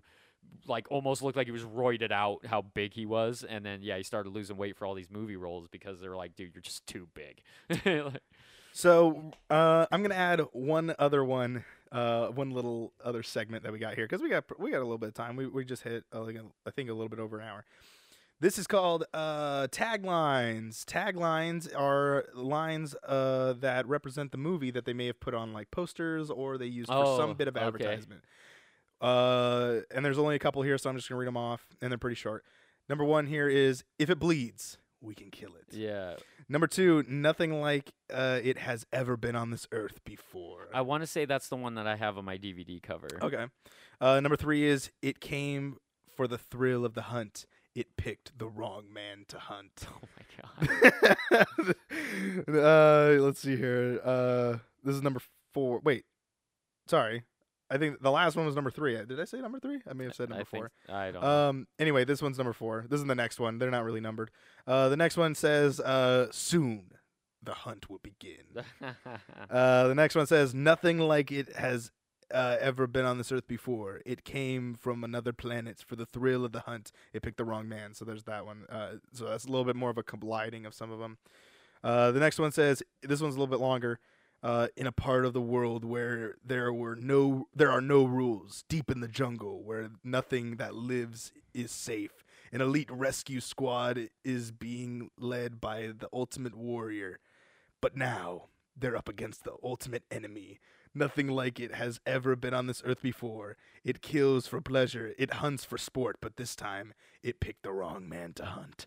like almost looked like he was roided out how big he was and then yeah he started losing weight for all these movie roles because they were like dude you're just too big So uh, I'm gonna add one other one, uh, one little other segment that we got here because we got we got a little bit of time. We we just hit uh, like a, I think a little bit over an hour. This is called uh, taglines. Taglines are lines uh, that represent the movie that they may have put on like posters or they used for some Oh, bit of okay. advertisement. Uh, and there's only a couple here, so I'm just gonna read them off, and they're pretty short. Number one here is if it bleeds, we can kill it. yeah Number two, nothing like uh, it has ever been on this earth before. I want to say that's the one that I have on my DVD cover okay. Uh, number three is it came for the thrill of the hunt. It picked the wrong man to hunt. oh my god uh, let's see here. Uh, this is number four. Wait, sorry. I think the last one was number three. Uh, Did I say number three? I may have said number I four. think I don't know. Um. Anyway, this one's number four. This is the next one. They're not really numbered. Uh, the next one says, uh, "Soon, the hunt will begin." Uh, the next one says, "Nothing like it has uh, ever been on this earth before. It came from another planet for the thrill of the hunt. It picked the wrong man." So there's that one. Uh, so that's a little bit more of a colliding of some of them. Uh, the next one says, "This one's a little bit longer." Uh, in a part of the world where there were no, there are no rules, deep in the jungle, where nothing that lives is safe. An elite rescue squad is being led by the ultimate warrior. But now they're up against the ultimate enemy. Nothing like it has ever been on this earth before. It kills for pleasure, it hunts for sport, but this time it picked the wrong man to hunt.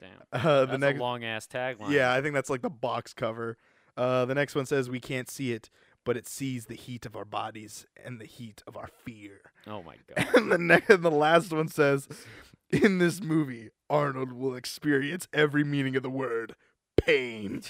Damn. Uh, the That's next, a long ass tagline. yeah, I think that's like the box cover. Uh, the next one says, "We can't see it, but it sees the heat of our bodies and the heat of our fear." Oh my god. And the next, and the last one says, "In this movie, Arnold will experience every meaning of the word pain."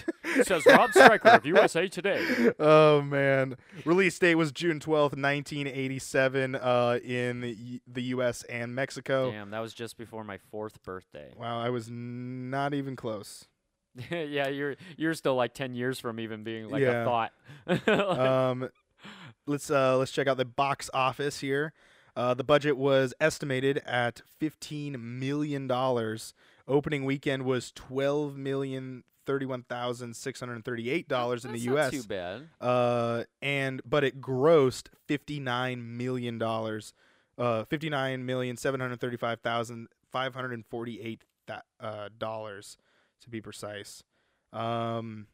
Says Rob Stryker of USA Today. oh man! Release date was June twelfth, nineteen eighty-seven, uh, in the, U- the U.S. and Mexico. Damn, that was just before my fourth birthday. Wow, I was not even close. yeah, you're you're still like ten years from even being like Yeah. a thought. um, let's uh, let's check out the box office here. Uh, the budget was estimated at fifteen million dollars. Opening weekend was twelve million thirty-one thousand six hundred thirty-eight dollars in the U.S. Not too bad. Uh, and but it grossed fifty-nine million dollars. Uh, fifty-nine million seven hundred thirty-five thousand five hundred forty-eight uh, dollars to be precise. Um,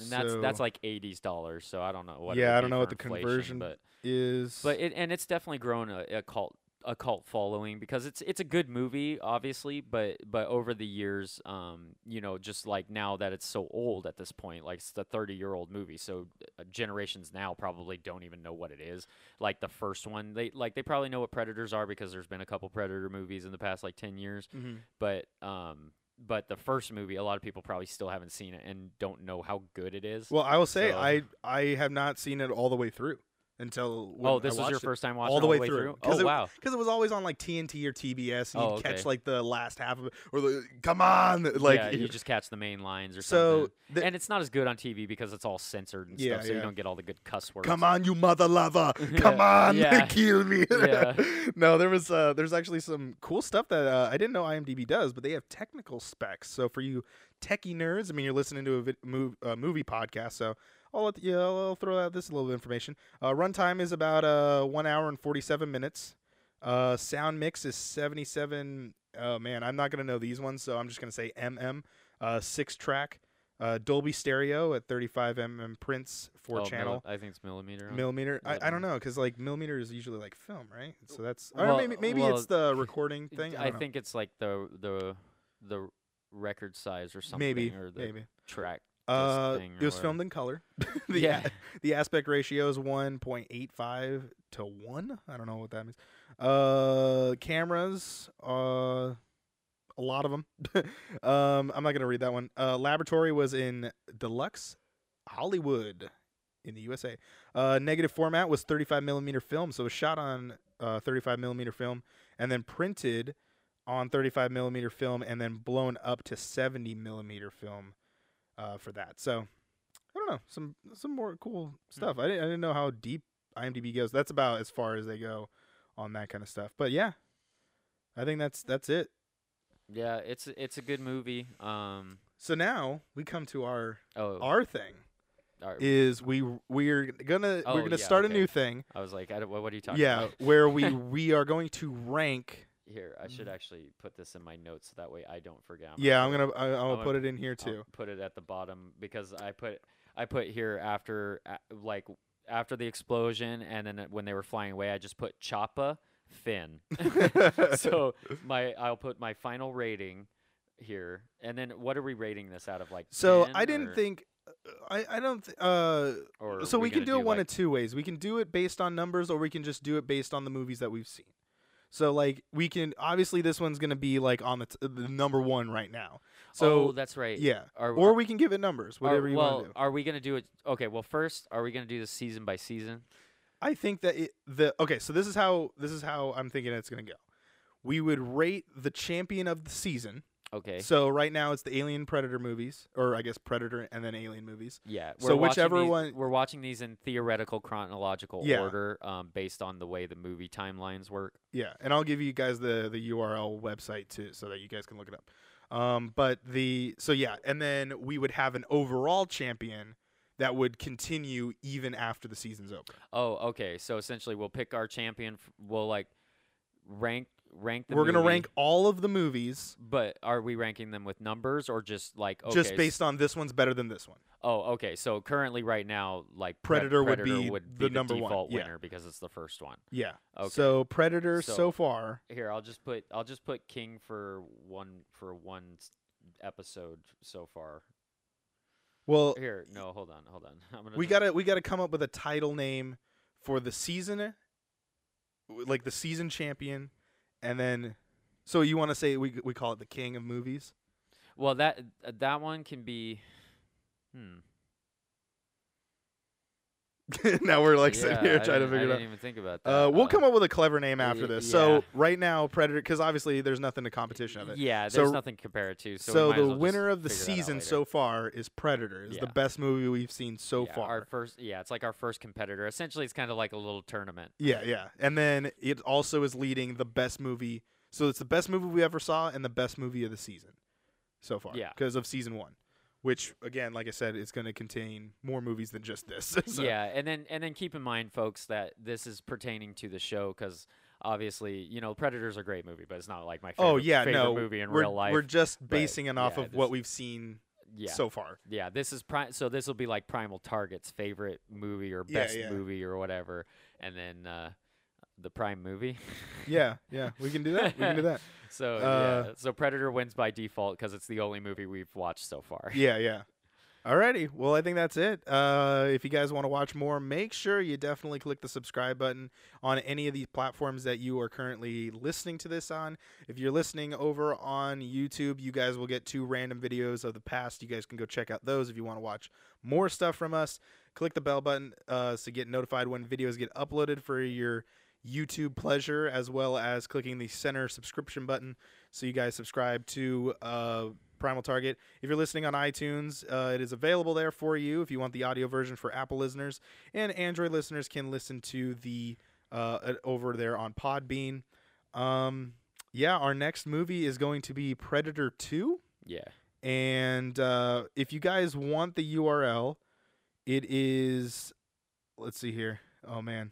And that's that's like eighties dollars, so I don't know what. Yeah, I don't know what the conversion but is but it and it's definitely grown a, a cult a cult following because it's it's a good movie, obviously, but but over the years, um, you know, just like now that it's so old at this point, like it's the thirty year old movie, so uh, generations now probably don't even know what it is. Like the first one, they like they probably know what predators are because there's been a couple predator movies in the past like ten years, Mhm. but um but the first movie, a lot of people probably still haven't seen it and don't know how good it is. Well, I will say So- I I have not seen it all the way through until oh, I this was your it. first time watching all the way way through. 'Cause Oh it- wow! because it was always on like TNT or TBS. And Oh, you'd catch okay. like the last half of it, or the come on, like yeah, you just catch the main lines or so. something. The, and it's not as good on TV because it's all censored and Yeah, stuff, so yeah. you don't get all the good cuss words. come on, you mother lover, come on, kill me. No, there was uh, there's actually some cool stuff that uh, I didn't know IMDb does, but they have technical specs. So for you techie nerds, I mean, you're listening to a vid- mov- uh, movie podcast, so. I'll, let, yeah, I'll I'll throw out this little bit of information. Uh, runtime is about uh, one hour and 47 minutes. Uh, sound mix is 77. Oh man, I'm not gonna know these ones, so I'm just gonna say MM. Uh, six track, uh, Dolby Stereo at 35 mm prints, four Oh, channel I think it's millimeter. on- millimeter. I, I don't know because like millimeter is usually like film, right? So that's or Well- maybe maybe well, it's the recording thing. I, don't think it's like the the the record size or something, maybe or the maybe. track. Uh, it was filmed in color. the yeah, a- the aspect ratio is 1.85 to 1 i don't know what that means. Uh cameras uh a lot of them um i'm not gonna read that one. Uh laboratory was in deluxe hollywood in the usa uh negative format was 35 millimeter film so it was shot on uh 35 millimeter film and then printed on 35 millimeter film and then blown up to 70 millimeter film uh for that so I don't know some some more cool stuff. I didn't I didn't know how deep IMDb goes. That's about as far as they go on that kind of stuff. But yeah, I think that's that's it. yeah. It's it's a good movie. Um. So now we come to our Oh, our thing alright. is we we're gonna Oh, we're gonna yeah, start a new thing. I was like, I what, what are you talking Yeah, about? where we we are going to rank. Here, I should actually put this in my notes so that way I don't forget. I'm Yeah, put I'm gonna I, I'll gonna- put it in here I'll too. put it at the bottom because I put I put here after like after the explosion and then when they were flying away, I just put Choppa Finn. so my I'll put my final rating here, and then what are we rating this out of? Like So I didn't or- think. I, I don't. Th- uh, Or so are we, can gonna do it one like, of two ways. We can do it based on numbers, or we can just do it based on the movies that we've seen. So like we can obviously this one's gonna be like on the, t- the number one right now. So oh, that's right. yeah, Are, or we can give it numbers, are- whatever you well, want to do. are we gonna do it? Okay, well, first, are we gonna do this season by season? I think that it, the okay. So this is how this is how I'm thinking it's gonna go. We would rate the champion of the season. Okay. So right now it's the Alien Predator movies, or I guess Predator and then Alien movies. Yeah. So whichever these- one- we're watching these in theoretical chronological Yeah. order, um, based on the way the movie timelines work. Yeah, and I'll give you guys the the URL website too, so that you guys can look it up. Um, but the so yeah, and then we would have an overall champion that would continue even after the season's over. Oh, okay. So essentially, we'll pick our champion. f- We'll like rank rank the. We're gonna movie, rank all of the movies But are we ranking them with numbers or just like okay, just based on this one's better than this one. Oh, okay. So currently, right now, like Pre- Predator would Predator be would the be number one, default yeah. winner because it's the first one. Yeah. Okay. So Predator so, So- far. Here, I'll just put I'll just put King for one for one episode so far. Well, Here, no, hold on, hold on. I'm gonna we just- gotta we gotta come up with a title name for the season, like the season champion, and then. So you want to say we we call it the king of movies? Well, that that one can be. Hmm. now we're like Yeah, sitting here trying to figure I it out. didn't even think about that. Uh, we'll Uh, come up with a clever name after this. yeah. So right now, Predator, because obviously there's nothing to competition of it. Yeah, So- nothing to compare it to. So, So, we might as the well winner of the figure that out season so far is Predator. Is the best movie we've seen so yeah, far. Our first, yeah, it's like our first competitor. Essentially, it's kind of like a little tournament. yeah, yeah. And then it also is leading the best movie. So it's the best movie we ever saw and the best movie of the season so far. Yeah. Because of season one, which again, like I said, is going to contain more movies than just this. So- Yeah, and then and then keep in mind, folks, that this is pertaining to the show because obviously, you know, Predator's a great movie, but it's not like my favorite, Oh yeah, favorite no. movie in we're, real life. we're just basing it off yeah, of what we've seen yeah, so far. yeah. This is prime. So this will be like Primal Target's favorite movie or best yeah. movie or whatever, and then uh, the Prime movie. Yeah, yeah. We can do that. We can do that. So Uh, yeah, so Predator wins by default because it's the only movie we've watched so far. Yeah, yeah. Alrighty, well I think that's it. Uh, if you guys want to watch more, make sure you definitely click the subscribe button on any of these platforms that you are currently listening to this on. If you're listening over on YouTube, you guys will get two random videos of the past. You guys can go check out those if you want to watch more stuff from us. Click the bell button uh, to get notified when videos get uploaded for your YouTube pleasure, as well as clicking the center subscription button so you guys subscribe to uh, Primal Target. If you're listening on iTunes, uh, it is available there for you if you want the audio version for Apple listeners, and Android listeners can listen to the uh, over there on Podbean. Um, yeah, our next movie is going to be Predator Two. Yeah. And uh, if you guys want the URL, it is. Let's see here. Oh man.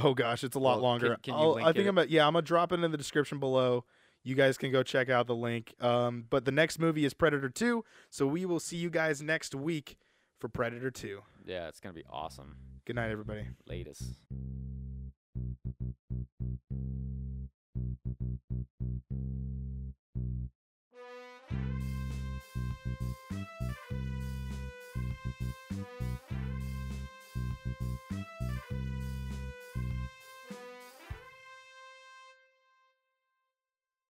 Oh gosh, it's a lot Well, longer. can- can you I think it? I'm. Gonna, yeah, I'm gonna drop it in the description below. You guys can go check out the link. Um, but the next movie is Predator Two, so we will see you guys next week for Predator Two. Yeah, it's gonna be awesome. Good night, everybody. Latest.